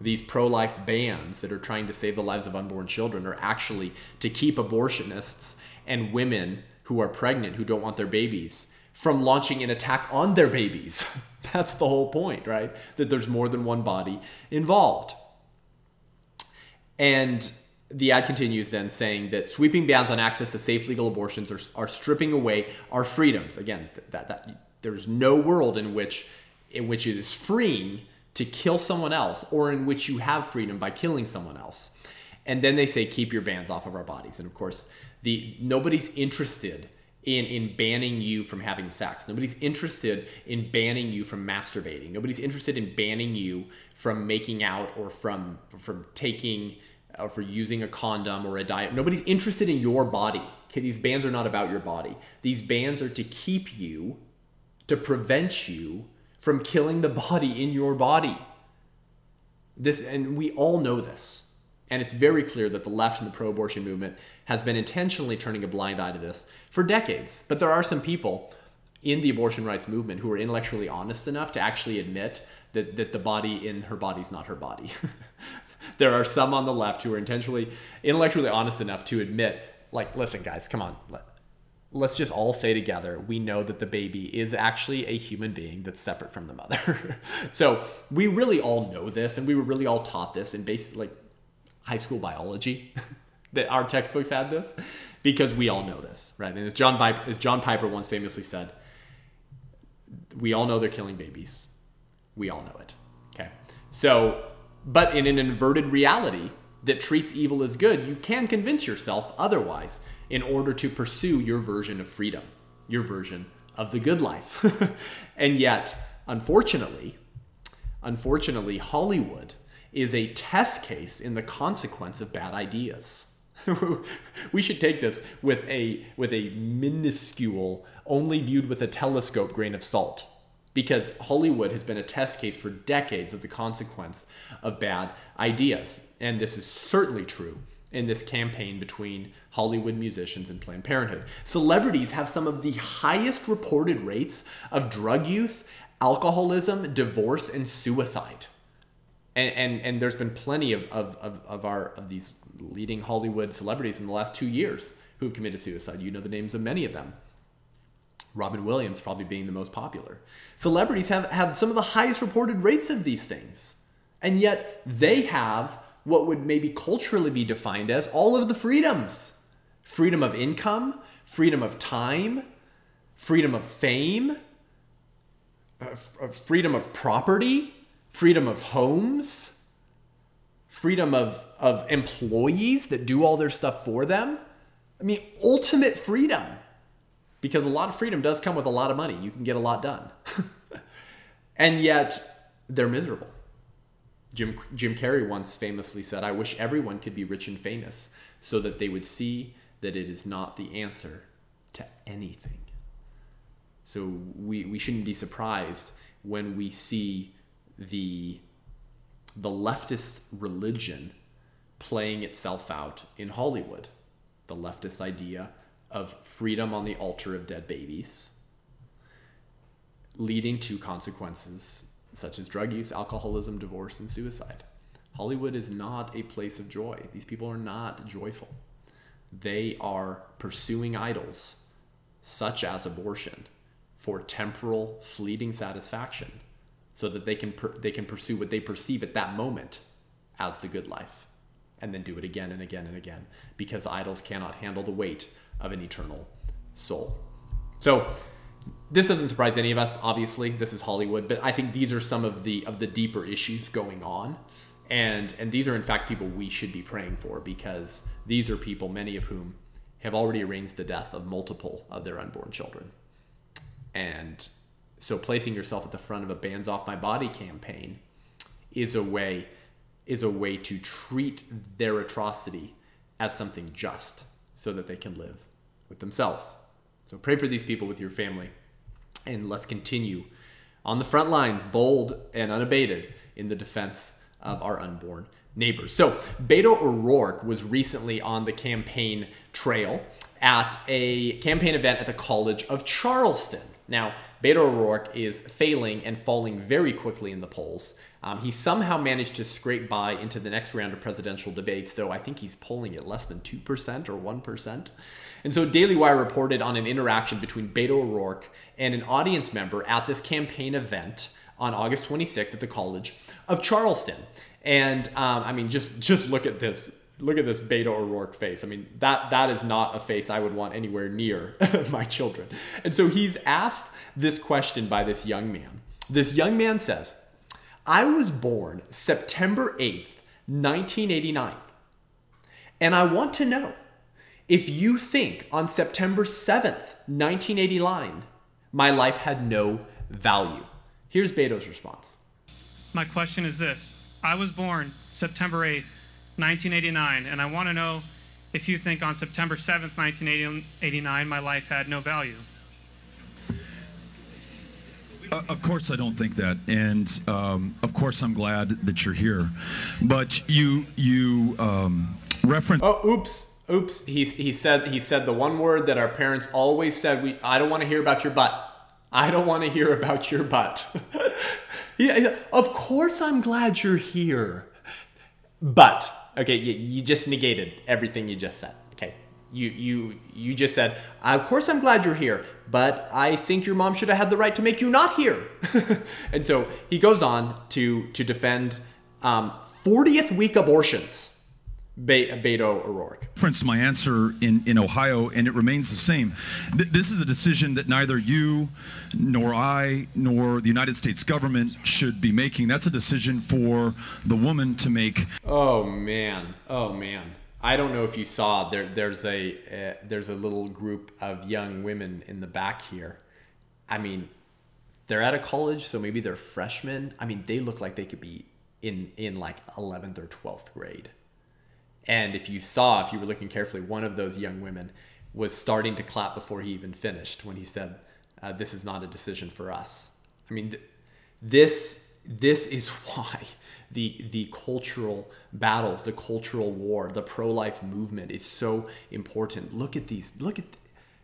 These pro life bans that are trying to save the lives of unborn children are actually to keep abortionists and women who are pregnant, who don't want their babies, from launching an attack on their babies. That's the whole point, right? That there's more than one body involved. And the ad continues then saying that sweeping bans on access to safe legal abortions are, are stripping away our freedoms. Again, that, that there's no world in which in which it is freeing to kill someone else or in which you have freedom by killing someone else. And then they say keep your bans off of our bodies. And of course, the nobody's interested in, in banning you from having sex. Nobody's interested in banning you from masturbating. Nobody's interested in banning you from making out or from from taking or for using a condom or a diet. Nobody's interested in your body. Okay, these bans are not about your body. These bans are to keep you, to prevent you from killing the body in your body. This and we all know this. And it's very clear that the left and the pro abortion movement has been intentionally turning a blind eye to this for decades. But there are some people in the abortion rights movement who are intellectually honest enough to actually admit that, that the body in her body is not her body. there are some on the left who are intentionally intellectually honest enough to admit, like, listen, guys, come on. Let, let's just all say together we know that the baby is actually a human being that's separate from the mother. so we really all know this and we were really all taught this in basic like high school biology that our textbooks had this because we all know this, right? And as John, as John Piper once famously said, we all know they're killing babies. We all know it. Okay. So, but in an inverted reality that treats evil as good, you can convince yourself otherwise in order to pursue your version of freedom, your version of the good life. and yet, unfortunately, unfortunately, Hollywood is a test case in the consequence of bad ideas. we should take this with a with a minuscule, only viewed with a telescope grain of salt. Because Hollywood has been a test case for decades of the consequence of bad ideas. And this is certainly true in this campaign between Hollywood musicians and Planned Parenthood. Celebrities have some of the highest reported rates of drug use, alcoholism, divorce, and suicide and, and, and there's been plenty of, of, of, of, our of these leading Hollywood celebrities in the last two years who've committed suicide. You know the names of many of them. Robin Williams probably being the most popular. Celebrities have, have some of the highest reported rates of these things. And yet they have what would maybe culturally be defined as all of the freedoms freedom of income, freedom of time, freedom of fame, uh, freedom of property freedom of homes, freedom of, of employees that do all their stuff for them. I mean, ultimate freedom. Because a lot of freedom does come with a lot of money. You can get a lot done. and yet, they're miserable. Jim, Jim Carrey once famously said, I wish everyone could be rich and famous so that they would see that it is not the answer to anything. So we, we shouldn't be surprised when we see the the leftist religion playing itself out in Hollywood. The leftist idea of freedom on the altar of dead babies. leading to consequences such as drug use, alcoholism, divorce, and suicide. Hollywood is not a place of joy. These people are not joyful. They are pursuing idols such as abortion for temporal, fleeting satisfaction so that they can, per- they can pursue what they perceive at that moment as the good life and then do it again and again and again because idols cannot handle the weight of an eternal soul. So, this doesn't surprise any of us obviously. This is hollywood but i think these are some of the of the deeper issues going on. And and these are in fact people we should be praying for because these are people many of whom have already arranged the death of multiple of their unborn children. And so placing yourself at the front of a bands off my body campaign is a way is a way to treat their atrocity as something just so that they can live with themselves so pray for these people with your family and let's continue on the front lines, bold and unabated in the defense of our unborn neighbors. So, Beto O'Rourke was recently on the campaign trail at a campaign event at the College of Charleston. Now, Beto O'Rourke is failing and falling very quickly in the polls. Um, he somehow managed to scrape by into the next round of presidential debates, though I think he's polling at less than 2% or 1%. And so Daily Wire reported on an interaction between Beto O'Rourke and an audience member at this campaign event on August 26th at the College of Charleston. And um, I mean, just just look at this. Look at this Beto O'Rourke face. I mean, that that is not a face I would want anywhere near my children. And so he's asked this question by this young man. This young man says, I was born September 8th, 1989. And I want to know if you think on September 7th, 1989, my life had no value. Here's Beto's response. My question is this I was born September 8th, 1989, and I want to know if you think on September 7th, 1989, my life had no value. Uh, of course, I don't think that, and um, of course, I'm glad that you're here. But you, you um, reference. Oh, oops, oops. He he said he said the one word that our parents always said. We I don't want to hear about your butt. I don't want to hear about your butt. yeah, of course, I'm glad you're here. But okay, you, you just negated everything you just said Okay. you you you just said of course i'm glad you're here but i think your mom should have had the right to make you not here and so he goes on to to defend um, 40th week abortions Be- beto o'rourke reference to my answer in, in ohio and it remains the same Th- this is a decision that neither you nor i nor the united states government should be making that's a decision for the woman to make oh man oh man I don't know if you saw there. There's a uh, there's a little group of young women in the back here. I mean, they're at a college, so maybe they're freshmen. I mean, they look like they could be in in like 11th or 12th grade. And if you saw, if you were looking carefully, one of those young women was starting to clap before he even finished when he said, uh, "This is not a decision for us." I mean, th- this this is why the the cultural battles, the cultural war, the pro-life movement is so important. Look at these. Look at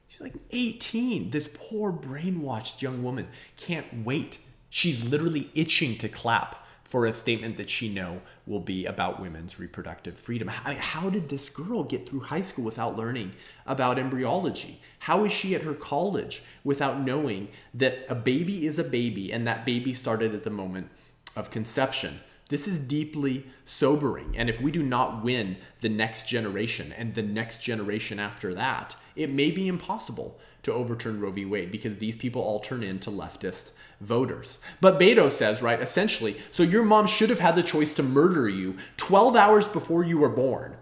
she's like 18. This poor brainwashed young woman can't wait. She's literally itching to clap for a statement that she know will be about women's reproductive freedom. How, how, did this girl get through high school without learning about embryology? How is she at her college without knowing that a baby is a baby and that baby started at the moment of conception? This is deeply sobering. And if we do not win the next generation and the next generation after that, it may be impossible to overturn Roe v. Wade because these people all turn into leftist voters. But Beto says, right, essentially, so your mom should have had the choice to murder you 12 hours before you were born,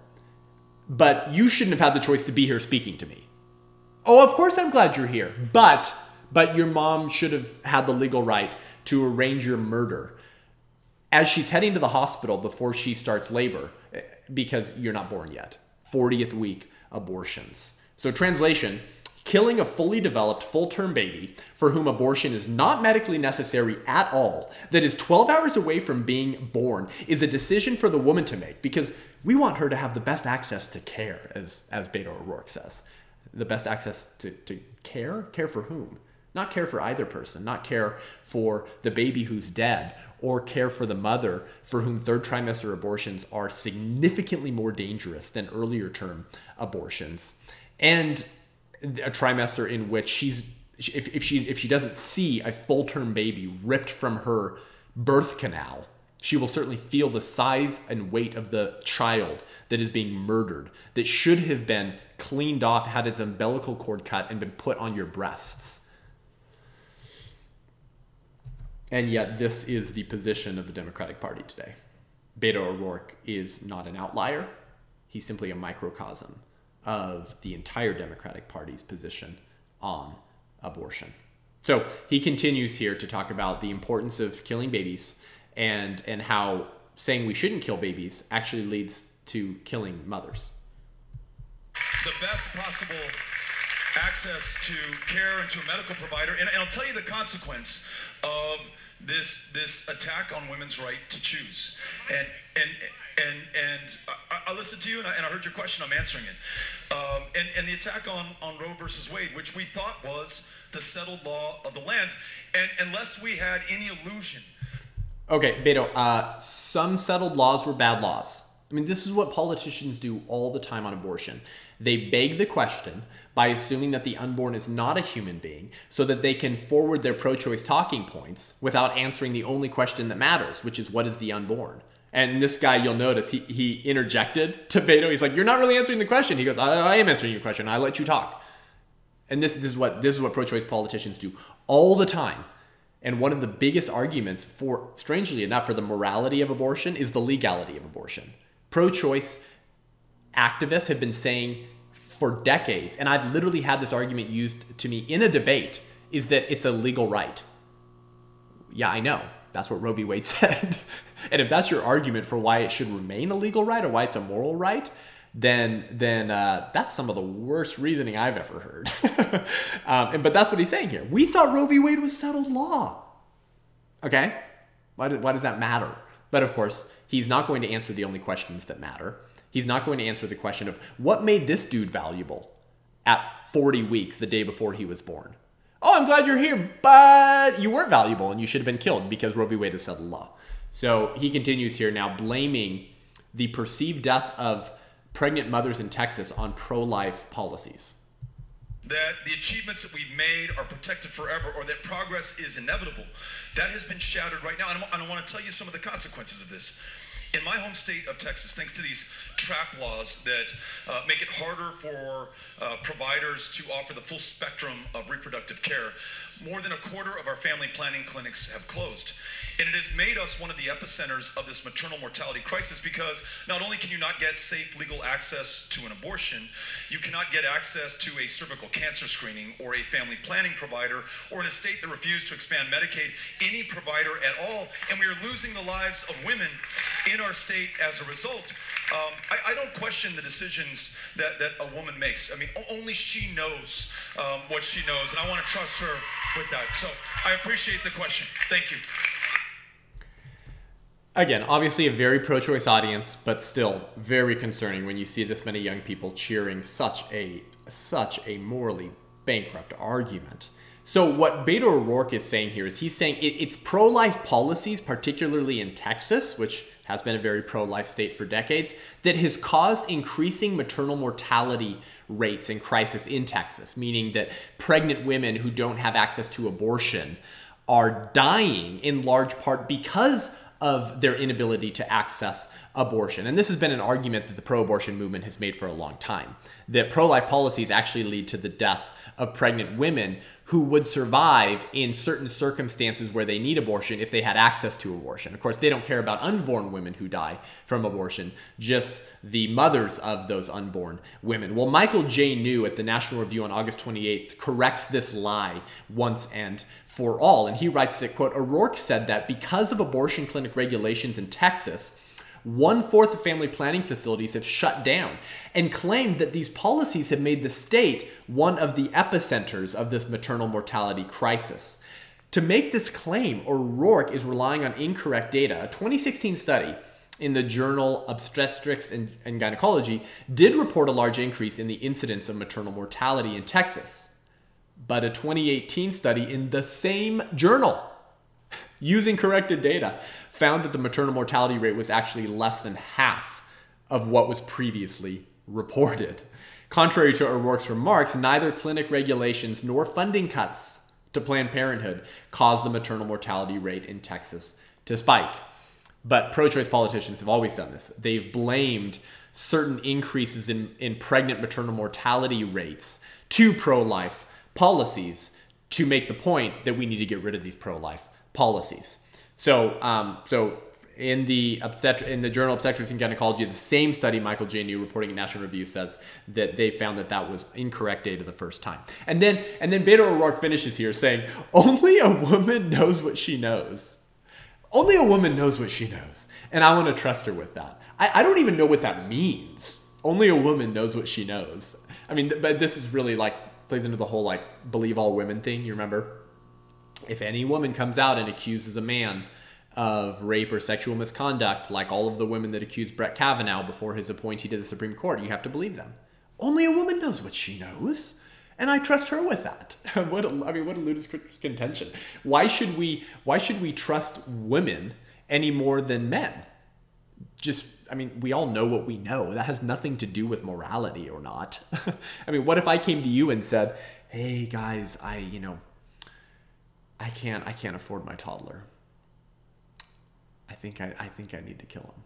but you shouldn't have had the choice to be here speaking to me. Oh, of course I'm glad you're here, but but your mom should have had the legal right to arrange your murder as she's heading to the hospital before she starts labor, eh, because you're not born yet. 40th week abortions. So, translation killing a fully developed full term baby for whom abortion is not medically necessary at all, that is 12 hours away from being born, is a decision for the woman to make because we want her to have the best access to care, as, as Beto O'Rourke says. The best access to, to care? Care for whom? Not care for either person, not care for the baby who's dead or care for the mother for whom third trimester abortions are significantly more dangerous than earlier term abortions. And a trimester in which she's if, if she if she doesn't see a full term baby ripped from her birth canal she will certainly feel the size and weight of the child that is being murdered, that should have been cleaned off, had its umbilical cord cut, and been put on your breasts. And yet, this is the position of the Democratic Party today. Beto O'Rourke is not an outlier, he's simply a microcosm of the entire Democratic Party's position on abortion. So he continues here to talk about the importance of killing babies and and how saying we shouldn't kill babies actually leads to killing mothers. The best possible access to care and to a medical provider, and, and I'll tell you the consequence of this this attack on women's right to choose. And and and and I, I listened to you and I, and I, heard your question. I'm answering it. Um, and and the attack on on Roe versus Wade, which we thought was the settled law of the land, and unless we had any illusion Okay, Beto, uh, some settled laws were bad laws. I mean, this is what politicians do all the time on abortion. They beg the question by assuming that the unborn is not a human being so that they can forward their pro choice talking points without answering the only question that matters, which is what is the unborn? And this guy, you'll notice, he, he interjected to Beto. He's like, You're not really answering the question. He goes, I, I am answering your question. I let you talk. And this, this is what this is what pro choice politicians do all the time. And one of the biggest arguments for, strangely enough, for the morality of abortion is the legality of abortion. Pro choice activists have been saying for decades, and I've literally had this argument used to me in a debate, is that it's a legal right. Yeah, I know. That's what Roe v. Wade said. and if that's your argument for why it should remain a legal right or why it's a moral right, then then uh, that's some of the worst reasoning I've ever heard. um, but that's what he's saying here. We thought Roe v. Wade was settled law. Okay, why, why does that matter? But of course, he's not going to answer the only questions that matter. He's not going to answer the question of what made this dude valuable at 40 weeks, the day before he was born. Oh, I'm glad you're here, but you weren't valuable and you should have been killed because Roe v. Wade is settled law. So he continues here now, blaming the perceived death of pregnant mothers in Texas on pro life policies? That the achievements that we've made are protected forever or that progress is inevitable. That has been shattered right now. And I want to tell you some of the consequences of this. In my home state of Texas, thanks to these trap laws that uh, make it harder for uh, providers to offer the full spectrum of reproductive care, more than a quarter of our family planning clinics have closed. And it has made us one of the epicenters of this maternal mortality crisis because not only can you not get safe legal access to an abortion, you cannot get access to a cervical cancer screening or a family planning provider or in a state that refused to expand Medicaid, any provider at all. And we are losing the lives of women in our state as a result. Um, I, I, don't question the decisions that, that a woman makes. I mean, only she knows um, what she knows, and I want to trust her with that. So I appreciate the question. Thank you again, obviously a very pro-choice audience, but still very concerning when you see this many young people cheering such a such a morally bankrupt argument. So what Beto O'Rourke is saying here is he's saying it, it's pro-life policies, particularly in Texas, which has been a very pro-life state for decades, that has caused increasing maternal mortality rates and crisis in Texas, meaning that pregnant women who don't have access to abortion are dying in large part because of their inability to access abortion. And this has been an argument that the pro abortion movement has made for a long time. That pro life policies actually lead to the death of pregnant women who would survive in certain circumstances where they need abortion if they had access to abortion. Of course, they don't care about unborn women who die from abortion, just the mothers of those unborn women. Well, Michael J. New at the National Review on August 28th corrects this lie once and for all. And he writes that, quote, O'Rourke said that because of abortion clinic regulations in Texas, one fourth of family planning facilities have shut down and claimed that these policies have made the state one of the epicenters of this maternal mortality crisis. To make this claim, O'Rourke is relying on incorrect data. A 2016 study in the journal Obstetrics and, and Gynecology did report a large increase in the incidence of maternal mortality in Texas. But a 2018 study in the same journal using corrected data found that the maternal mortality rate was actually less than half of what was previously reported. Contrary to O'Rourke's remarks, neither clinic regulations nor funding cuts to Planned Parenthood caused the maternal mortality rate in Texas to spike. But pro choice politicians have always done this. They've blamed certain increases in, in pregnant maternal mortality rates to pro life policies to make the point that we need to get rid of these pro life policies. So, um, so in the obstetri- in the journal Obstetrics and Gynecology, the same study Michael J. New reporting in National Review says that they found that that was incorrect data the first time. And then and then Beto O'Rourke finishes here saying, "Only a woman knows what she knows. Only a woman knows what she knows, and I want to trust her with that. I, I don't even know what that means. Only a woman knows what she knows. I mean, but this is really like plays into the whole like believe all women thing. You remember? If any woman comes out and accuses a man." of rape or sexual misconduct, like all of the women that accused Brett Kavanaugh before his appointee to the Supreme Court. You have to believe them. Only a woman knows what she knows, and I trust her with that. what a, I mean, what a ludicrous contention. Why should we? Why should we trust women any more than men? Just, I mean, we all know what we know. That has nothing to do with morality or not. I mean, what if I came to you and said, "Hey guys, I, you know, I can't, I can't afford my toddler." I think I, I think I need to kill him.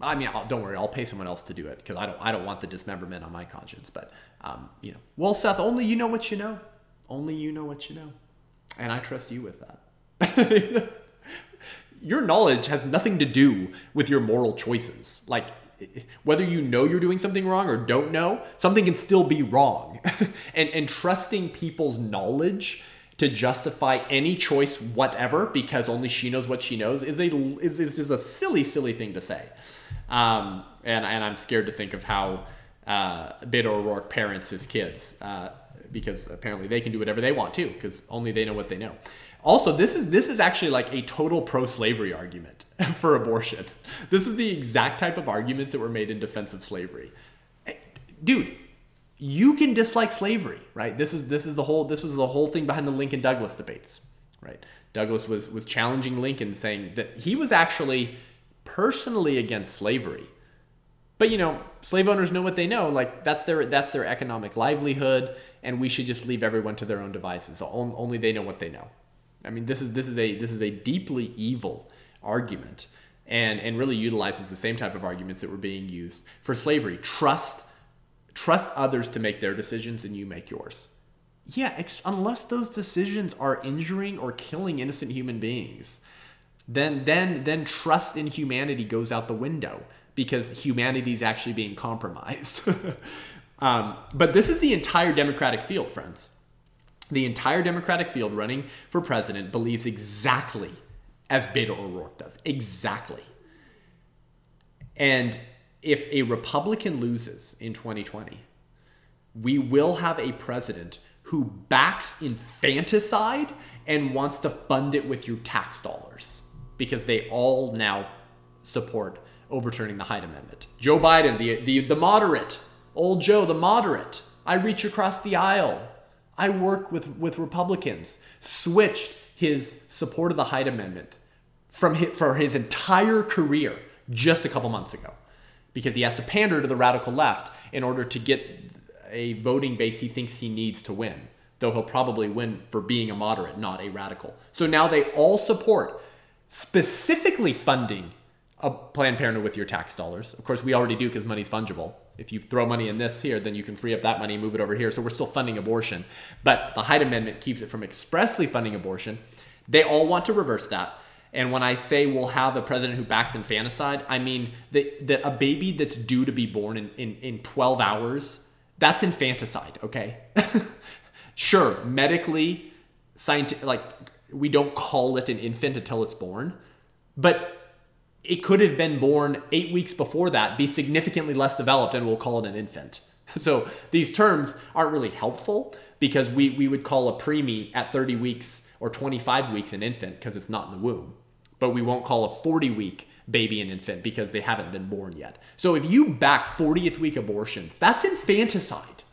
I mean, I'll, don't worry, I'll pay someone else to do it because I don't I don't want the dismemberment on my conscience. But um, you know, well, Seth, only you know what you know. Only you know what you know, and I trust you with that. your knowledge has nothing to do with your moral choices. Like whether you know you're doing something wrong or don't know, something can still be wrong. and and trusting people's knowledge to justify any choice whatever because only she knows what she knows is a is, is, a silly silly thing to say. Um, and, and i'm scared to think of how uh, Beto O'Rourke parents his kids uh, because apparently they can do whatever they want too because only they know what they know. Also this is this is actually like a total pro-slavery argument for abortion. This is the exact type of arguments that were made in defense of slavery. Dude you can dislike slavery, right? This is this is the whole this was the whole thing behind the Lincoln Douglas debates, right? Douglas was was challenging Lincoln, saying that he was actually personally against slavery. But you know, slave owners know what they know. Like that's their that's their economic livelihood, and we should just leave everyone to their own devices. So only they know what they know. I mean, this is this is a this is a deeply evil argument, and and really utilizes the same type of arguments that were being used for slavery. Trust trust others to make their decisions and you make yours. Yeah, ex- unless those decisions are injuring or killing innocent human beings, then then then trust in humanity goes out the window because humanity is actually being compromised. um, but this is the entire Democratic field, friends. The entire Democratic field running for president believes exactly as Beto O'Rourke does. Exactly. And if a Republican loses in 2020, we will have a president who backs infanticide and wants to fund it with your tax dollars because they all now support overturning the Hyde Amendment. Joe Biden, the, the, the moderate, old Joe, the moderate, I reach across the aisle. I work with, with Republicans, switched his support of the Hyde Amendment from his, for his entire career just a couple months ago because he has to pander to the radical left in order to get a voting base he thinks he needs to win, though he'll probably win for being a moderate, not a radical. So now they all support specifically funding a Planned Parenthood with your tax dollars. Of course, we already do because money's fungible. If you throw money in this here, then you can free up that money and move it over here. So we're still funding abortion. But the Hyde Amendment keeps it from expressly funding abortion. They all want to reverse that. And when I say we'll have a president who backs infanticide, I mean that, that a baby that's due to be born in, in, in 12 hours, that's infanticide, okay? sure, medically, scientific, like we don't call it an infant until it's born, but it could have been born eight weeks before that, be significantly less developed, and we'll call it an infant. So these terms aren't really helpful because we, we would call a preemie at 30 weeks or 25 weeks an infant because it's not in the womb. But we won't call a 40 week baby an infant because they haven't been born yet. So if you back 40th week abortions, that's infanticide.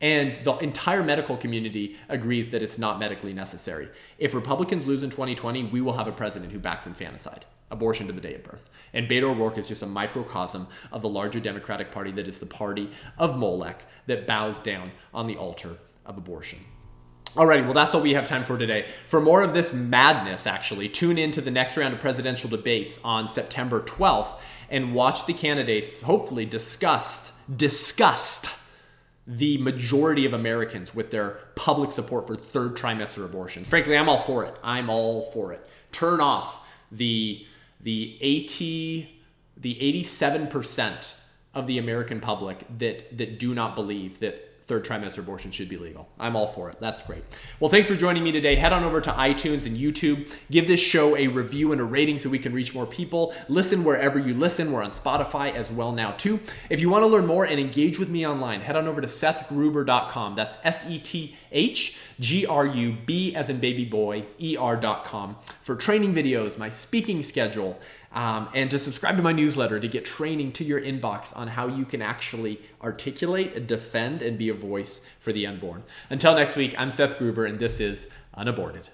And the entire medical community agrees that it's not medically necessary. If Republicans lose in 2020, we will have a president who backs infanticide, abortion to the day of birth. And Beto O'Rourke is just a microcosm of the larger Democratic Party that is the party of Molech that bows down on the altar of abortion. Alrighty, well, that's all we have time for today. For more of this madness, actually, tune in to the next round of presidential debates on September 12th and watch the candidates hopefully discuss, disgust the majority of Americans with their public support for third trimester abortions. Frankly, I'm all for it. I'm all for it. Turn off the the 80 the 87% of the American public that that do not believe that third trimester abortion should be legal. I'm all for it. That's great. Well, thanks for joining me today. Head on over to iTunes and YouTube. Give this show a review and a rating so we can reach more people. Listen wherever you listen. We're on Spotify as well now too. If you want to learn more and engage with me online, head on over to sethgruber.com. That's S E T H G R U B as in baby boy, E R.com for training videos, my speaking schedule, um, and to subscribe to my newsletter to get training to your inbox on how you can actually articulate, defend, and be a voice for the unborn. Until next week, I'm Seth Gruber, and this is Unaborted.